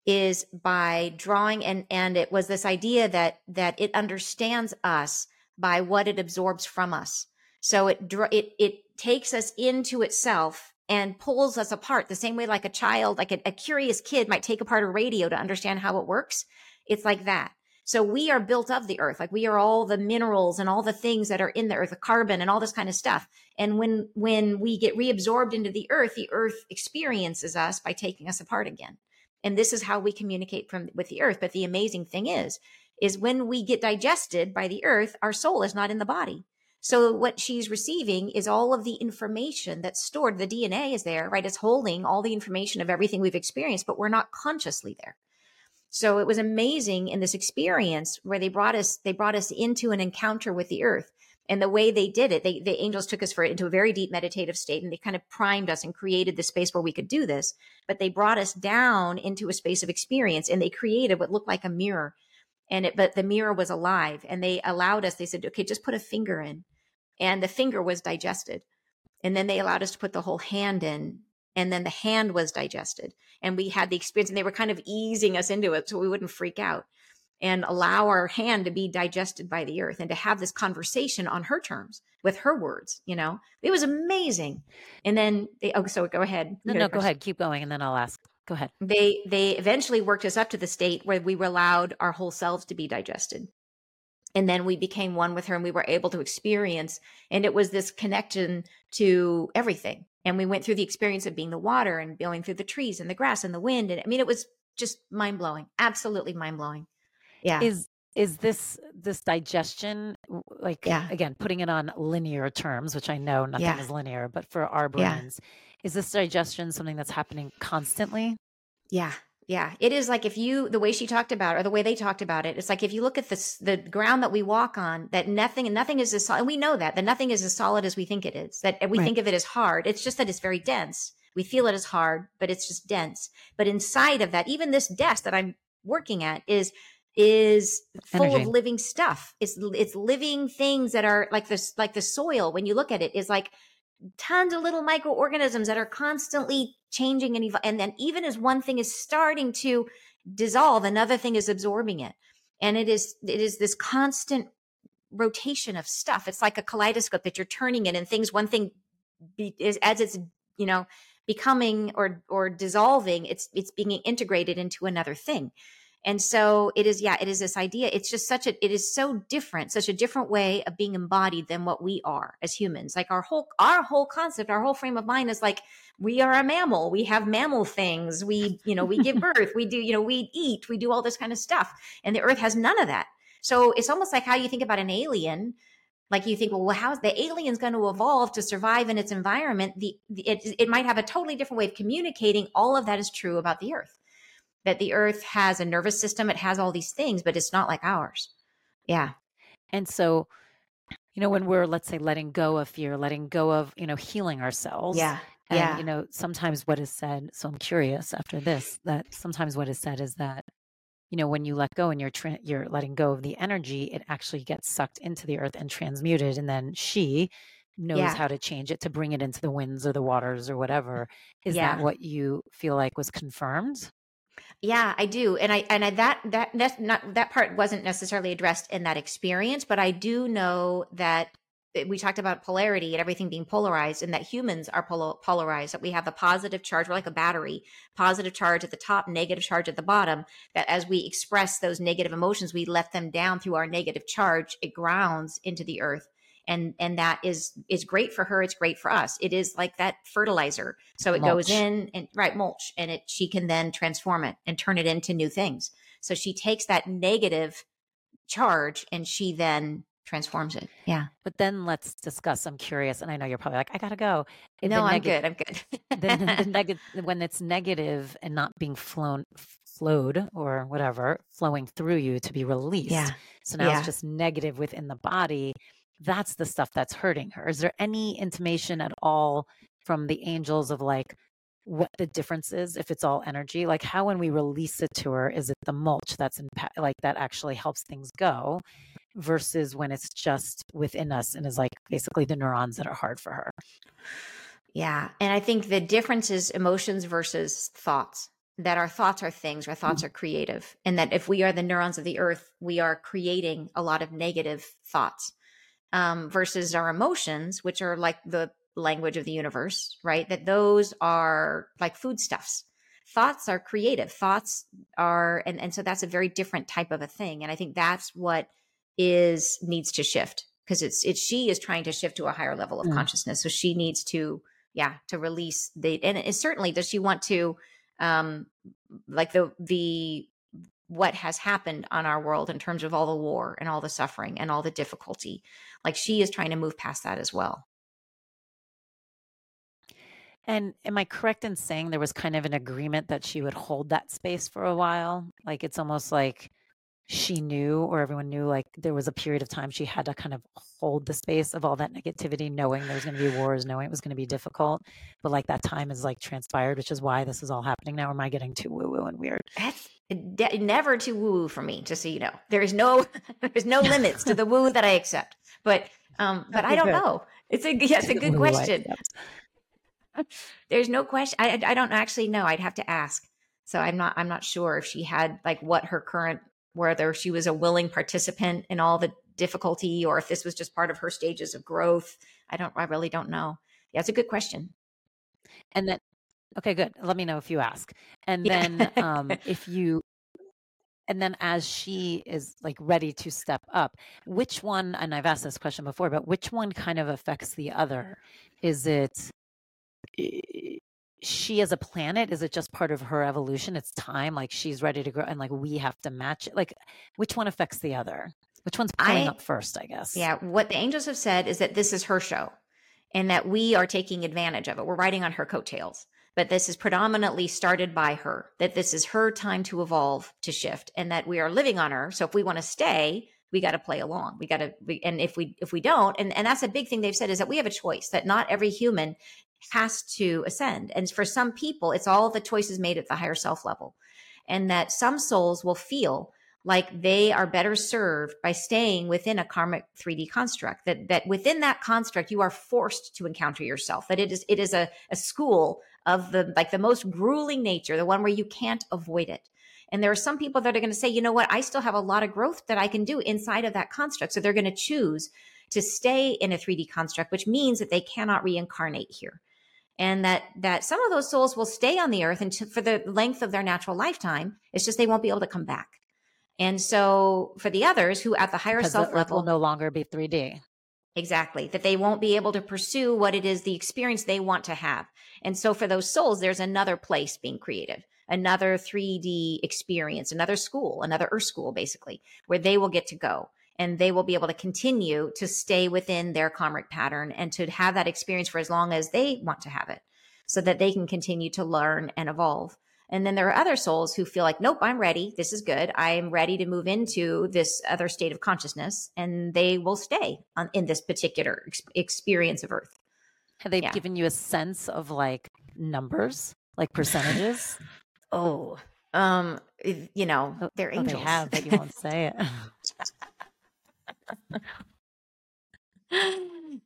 is by drawing and and it was this idea that that it understands us by what it absorbs from us. So it it it takes us into itself and pulls us apart the same way like a child like a, a curious kid might take apart a radio to understand how it works. It's like that. So we are built of the earth. Like we are all the minerals and all the things that are in the earth the carbon and all this kind of stuff. And when when we get reabsorbed into the earth the earth experiences us by taking us apart again. And this is how we communicate from with the earth. But the amazing thing is is when we get digested by the earth our soul is not in the body so what she's receiving is all of the information that's stored. The DNA is there, right? It's holding all the information of everything we've experienced, but we're not consciously there. So it was amazing in this experience where they brought us, they brought us into an encounter with the earth. And the way they did it, they, the angels took us for into a very deep meditative state and they kind of primed us and created the space where we could do this. But they brought us down into a space of experience and they created what looked like a mirror. And it, but the mirror was alive and they allowed us, they said, okay, just put a finger in. And the finger was digested. And then they allowed us to put the whole hand in, and then the hand was digested. And we had the experience, and they were kind of easing us into it so we wouldn't freak out and allow our hand to be digested by the earth and to have this conversation on her terms with her words you know? It was amazing. And then they oh so go ahead. No no go ahead. Keep going and then i'll ask go ahead. They they eventually worked us up to the state where we were allowed our whole selves to be digested. And then we became one with her and we were able to experience and it was this connection to everything. And we went through the experience of being the water and going through the trees and the grass and the wind. And i mean it was just mind-blowing absolutely mind-blowing. Yeah. Is is this this digestion like yeah. again putting it on linear terms which i know nothing yeah. is linear but for our brains yeah. is this digestion something that's happening constantly yeah yeah, it is like if you the way she talked about it, or the way they talked about it, it's like if you look at this the ground that we walk on, that nothing and nothing is as solid, and we know that that nothing is as solid as we think it is. That we right. think of it as hard. It's just that it's very dense. We feel it as hard, but it's just dense. But inside of that, even this desk that I'm working at is is full Energy. of living stuff. It's it's living things that are like this like the soil when you look at it is like tons of little microorganisms that are constantly changing and evolving. And then even as one thing is starting to dissolve, another thing is absorbing it. And it is, it is this constant rotation of stuff. It's like a kaleidoscope that you're turning it and things, one thing be, is as it's, you know, becoming or, or dissolving, it's, it's being integrated into another thing. And so it is, yeah, it is this idea. It's just such a, it is so different, such a different way of being embodied than what we are as humans. Like our whole, our whole concept, our whole frame of mind is like, we are a mammal. We have mammal things. We, you know, we give birth. We do, you know, we eat. We do all this kind of stuff. And the earth has none of that. So it's almost like how you think about an alien. Like you think, well, well how's the alien's going to evolve to survive in its environment? The, the it, it might have a totally different way of communicating. All of that is true about the earth that the earth has a nervous system, it has all these things, but it's not like ours. Yeah. And so, you know, when we're, let's say, letting go of fear, letting go of, you know, healing ourselves. Yeah. And, yeah. you know, sometimes what is said, so I'm curious after this, that sometimes what is said is that, you know, when you let go and you're tra- you're letting go of the energy, it actually gets sucked into the earth and transmuted, and then she knows yeah. how to change it to bring it into the winds or the waters or whatever. Is yeah. that what you feel like was confirmed? Yeah, I do. And I and I, that that not that part wasn't necessarily addressed in that experience, but I do know that eh, we talked about polarity and everything being polarized and that humans are polarized that we have a positive charge we're like a battery positive charge at the top negative charge at the bottom that as we express those negative emotions we let them down through our negative charge it grounds into the earth and and that is is great for her it's great for us it is like that fertilizer so it mulch. goes in and right mulch and it she can then transform it and turn it into new things so she takes that negative charge and she then transforms it yeah but then let's discuss i'm curious and i know you're probably like i gotta go no i'm good i'm good the, the, the negative when it's negative and not being flown flowed or whatever flowing through you to be released. Yeah. So now Yeah. it's just negative within the body. That's the stuff that's hurting her. Is there any intimation at all from the angels of like what the difference is if it's all energy? Like how when we release it to her, is it the mulch that's impact like that actually helps things go versus when it's just within us and is like basically the neurons that are hard for her? Yeah. And I think the difference is emotions versus thoughts. That our thoughts are things, our thoughts mm. are creative. And that if we are the neurons of the earth, we are creating a lot of negative thoughts um, versus our emotions, which are like the language of the universe, right? That those are like foodstuffs. Thoughts are creative. Thoughts are, and, and so that's a very different type of a thing. And I think that's what is needs to shift because it's it's she is trying to shift to a higher level of Mm. consciousness. So she needs to, yeah, to release the and it, certainly does she want to um like the the what has happened on our world in terms of all the war and all the suffering and all the difficulty. Like she is trying to move past that as well. And am I correct in saying there was kind of an agreement that she would hold that space for a while? Like it's almost like she knew, or everyone knew, like there was a period of time she had to kind of hold the space of all that negativity, knowing there was going to be wars, knowing it was going to be difficult. But like that time is like transpired, which is why this is all happening now. Or am I getting too woo woo and weird? That's de- never too woo woo for me, just so you know. There is no there's no limits to the woo that I accept. But um but I don't good. know. It's a yeah, it's a good question. There's no question. I I don't actually know. I'd have to ask. So I'm not I'm not sure if she had like what her current whether she was a willing participant in all the difficulty or if this was just part of her stages of growth. I don't I really don't know. Yeah, it's a good question. And then, okay, good. Let me know if you ask. And Yeah. then, um, if you, and then as she is like ready to step up, which one, and I've asked this question before, but which one kind of affects the other? Is it she as a planet? Is it just part of her evolution? It's time, like she's ready to grow, and like we have to match it. Like, which one affects the other? Which one's I- up first? I guess. Yeah, what the angels have said is that this is her show and that we are taking advantage of it. We're riding on her coattails. But this is predominantly started by her, that this is her time to evolve, to shift, and that we are living on her. So if we want to stay, we got to play along. We got to, and if we if we don't, and and that's a big thing they've said is that we have a choice. That not every human has to ascend, and for some people, it's all the choices made at the higher self level, and that some souls will feel like they are better served by staying within a karmic 3D construct. That that within that construct, you are forced to encounter yourself. That it is it is a, a school of the like the most grueling nature, the one where you can't avoid it. And there are some people that are going to say, you know what, I still have a lot of growth that I can do inside of that construct. So they're going to choose to stay in a 3D construct, which means that they cannot reincarnate here. And that that some of those souls will stay on the earth until for the length of their natural lifetime. It's just they won't be able to come back. And so for the others who at the higher because the self Earth level will no longer be 3D. Exactly. That they won't be able to pursue what it is, the experience they want to have. And so for those souls, there's another place being created, another 3D experience, another school, another Earth school, basically, where they will get to go and they will be able to continue to stay within their karmic pattern and to have that experience for as long as they want to have it so that they can continue to learn and evolve. And then there are other souls who feel like, nope, I'm ready. This is good. I am ready to move into this other state of consciousness, and they will stay on, in this particular ex- experience of Earth. Have they Yeah. given you a sense of like numbers, like percentages? Oh, um, you know, Oh, they're Oh, angels. they have, but you won't say it.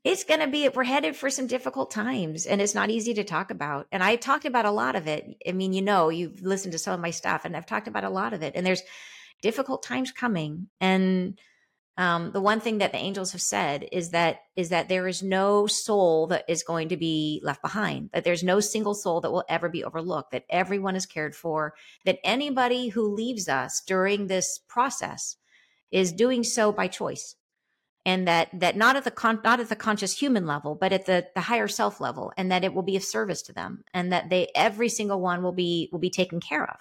it's going to be we're headed for some difficult times and it's not easy to talk about and i talked about a lot of it. I mean you know you've listened to some of my stuff and i've talked about a lot of it and there's difficult times coming and um, the one thing that the angels have said is that is that there is no soul that is going to be left behind that there's no single soul that will ever be overlooked that everyone is cared for that anybody who leaves us during this process is doing so by choice. And that that not at the con- not at the conscious human level but at the the higher self level and that it will be of service to them and that they every single one will be will be taken care of.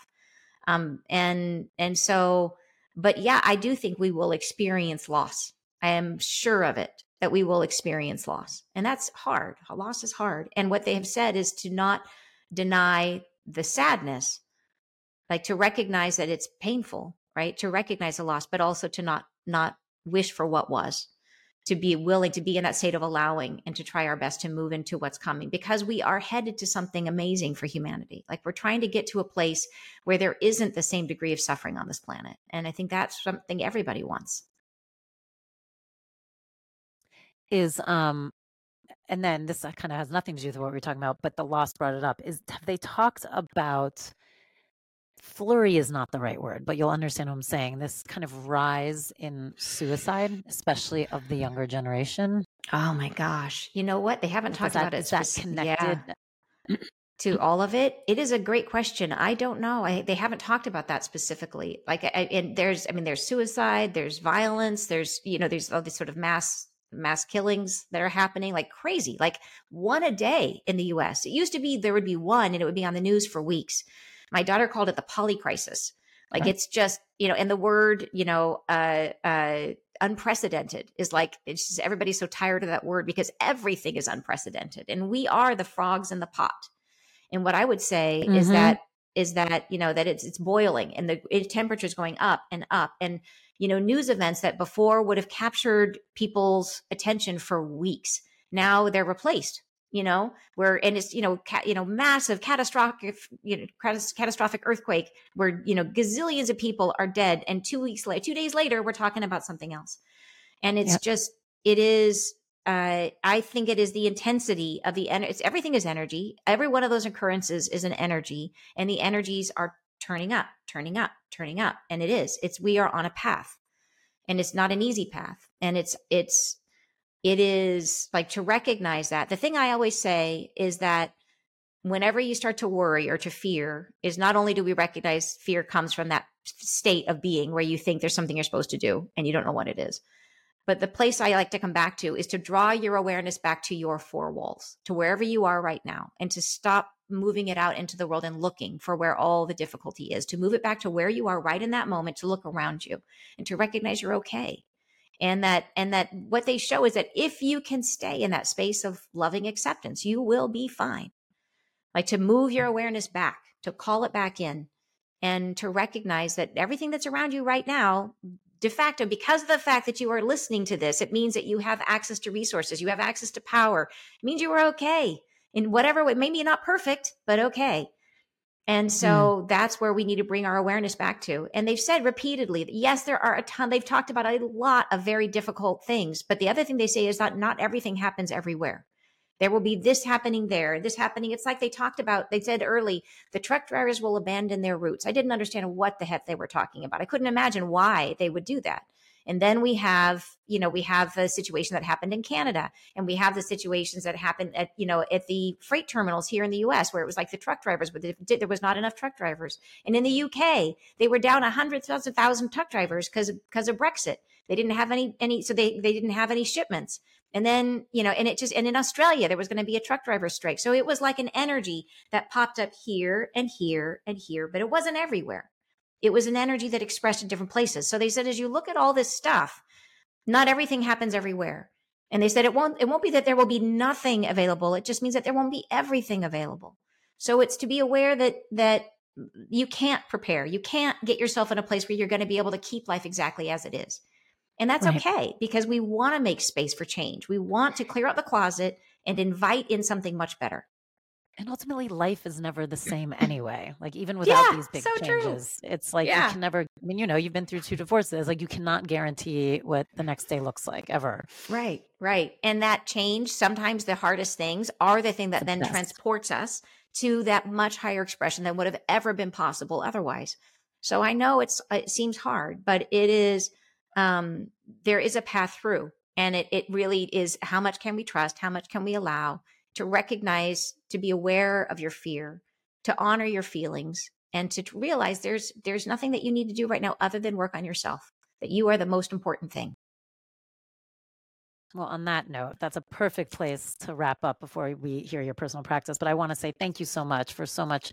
Um and and so but yeah i do think we will experience loss. I am sure of it that we will experience loss. And that's hard. Loss is hard. And what they have said is to not deny the sadness like to recognize that it's painful, right? To recognize the loss, but also to not not wish for what was to be willing to be in that state of allowing and to try our best to move into what's coming because we are headed to something amazing for humanity. Like we're trying to get to a place where there isn't the same degree of suffering on this planet. And I think that's something everybody wants. Is um and then this kind of has nothing to do with what we are talking about, but the loss brought it up. Is have they talked about flurry is not the right word, but you'll understand what I'm saying. This kind of rise in suicide, especially of the mm. younger generation. Oh my gosh. You know what? They haven't talked that, about it. that connected yeah. to all of it? It is a great question. I don't know. I, they haven't talked about that specifically. Like, I, and there's, I mean, there's suicide, there's violence, there's, you know, there's all these sort of mass mass killings that are happening like crazy like one a day in the US it used to be there would be one and it would be on the news for weeks my daughter called it the poly crisis. Like right. it's just, you know, and the word, you know, uh, uh, unprecedented is like, it's just everybody's so tired of that word because everything is unprecedented. And we are the frogs in the pot. And what I would say mm-hmm. is that, is that, you know, that it's, it's boiling and the it, temperature is going up and up. And, you know, news events that before would have captured people's attention for weeks. Now they're replaced you know, where and it's you know, ca- you know, massive catastrophic, you know, catastrophic earthquake where you know gazillions of people are dead, and two weeks later, two days later, we're talking about something else, and it's yep. just it is. Uh, I think it is the intensity of the energy. Everything is energy. Every one of those occurrences is an energy, and the energies are turning up, turning up, turning up, and it is. It's we are on a path, and it's not an easy path, and it's it's it is like to recognize that. The thing I always say is that whenever you start to worry or to fear, is not only do we recognize fear comes from that state of being where you think there's something you're supposed to do and you don't know what it is. But the place I like to come back to is to draw your awareness back to your four walls, to wherever you are right now, and to stop moving it out into the world and looking for where all the difficulty is, to move it back to where you are right in that moment, to look around you and to recognize you're okay and that and that what they show is that if you can stay in that space of loving acceptance you will be fine. Like to move your awareness back to call it back in and to recognize that everything that's around you right now de facto because of the fact that you are listening to this it means that you have access to resources you have access to power. It means you are okay in whatever way maybe not perfect but okay and so mm. that's where we need to bring our awareness back to. And they've said repeatedly that yes, there are a ton, they've talked about a lot of very difficult things. But the other thing they say is that not everything happens everywhere. There will be this happening there, this happening. It's like they talked about, they said early, the truck drivers will abandon their routes. I didn't understand what the heck they were talking about. I couldn't imagine why they would do that. And then we have, you know, we have the situation that happened in Canada and we have the situations that happened at, you know, at the freight terminals here in the US where it was like the truck drivers, but there was not enough truck drivers. And in the UK, they were down a hundred thousand truck drivers because, because of Brexit. They didn't have any, any, so they, they didn't have any shipments. And then, you know, and it just, and in Australia, there was going to be a truck driver strike. So it was like an energy that popped up here and here and here, but it wasn't everywhere. It was an energy that expressed in different places. So they said, as you look at all this stuff, not everything happens everywhere. And they said it won't it won't be that there will be nothing available. It just means that there won't be everything available. So it's to be aware that that you can't prepare. You can't get yourself in a place where you're going to be able to keep life exactly as it is. And that's right. okay because we want to make space for change. We want to clear out the closet and invite in something much better and ultimately life is never the same anyway like even without yeah, these big so changes true. it's like yeah. you can never i mean you know you've been through two divorces like you cannot guarantee what the next day looks like ever right right and that change sometimes the hardest things are the thing that the then best. transports us to that much higher expression than would have ever been possible otherwise so i know it's it seems hard but it is um there is a path through and it it really is how much can we trust how much can we allow to recognize, to be aware of your fear, to honor your feelings, and to realize there's there's nothing that you need to do right now other than work on yourself. That you are the most important thing. Well, on that note, that's a perfect place to wrap up before we hear your personal practice. But I want to say thank you so much for so much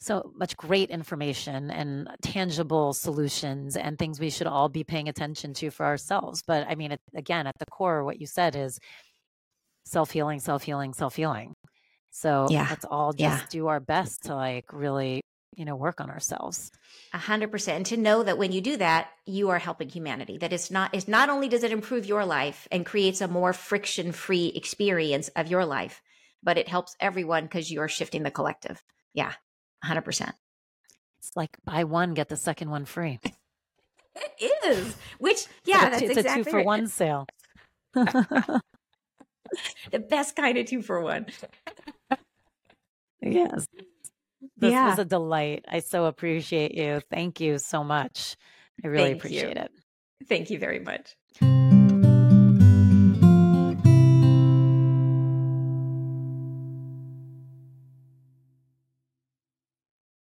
so much great information and tangible solutions and things we should all be paying attention to for ourselves. But I mean, again, at the core, what you said is self healing, self healing, self healing. So yeah. let's all just yeah. do our best to like really you know, work on ourselves. A hundred percent. And to know that when you do that, you are helping humanity. That it's not, it's not only does it improve your life and creates a more friction free experience of your life, but it helps everyone because you are shifting the collective. Yeah. hundred percent. It's like buy one, get the second one free. it is. Which, yeah, it's that's a, it's exactly a two for right. one sale. the best kind of two for one. Yes. This Yeah. was a delight. I so appreciate you. Thank you so much. I really Thank you. appreciate it. Thank you very much.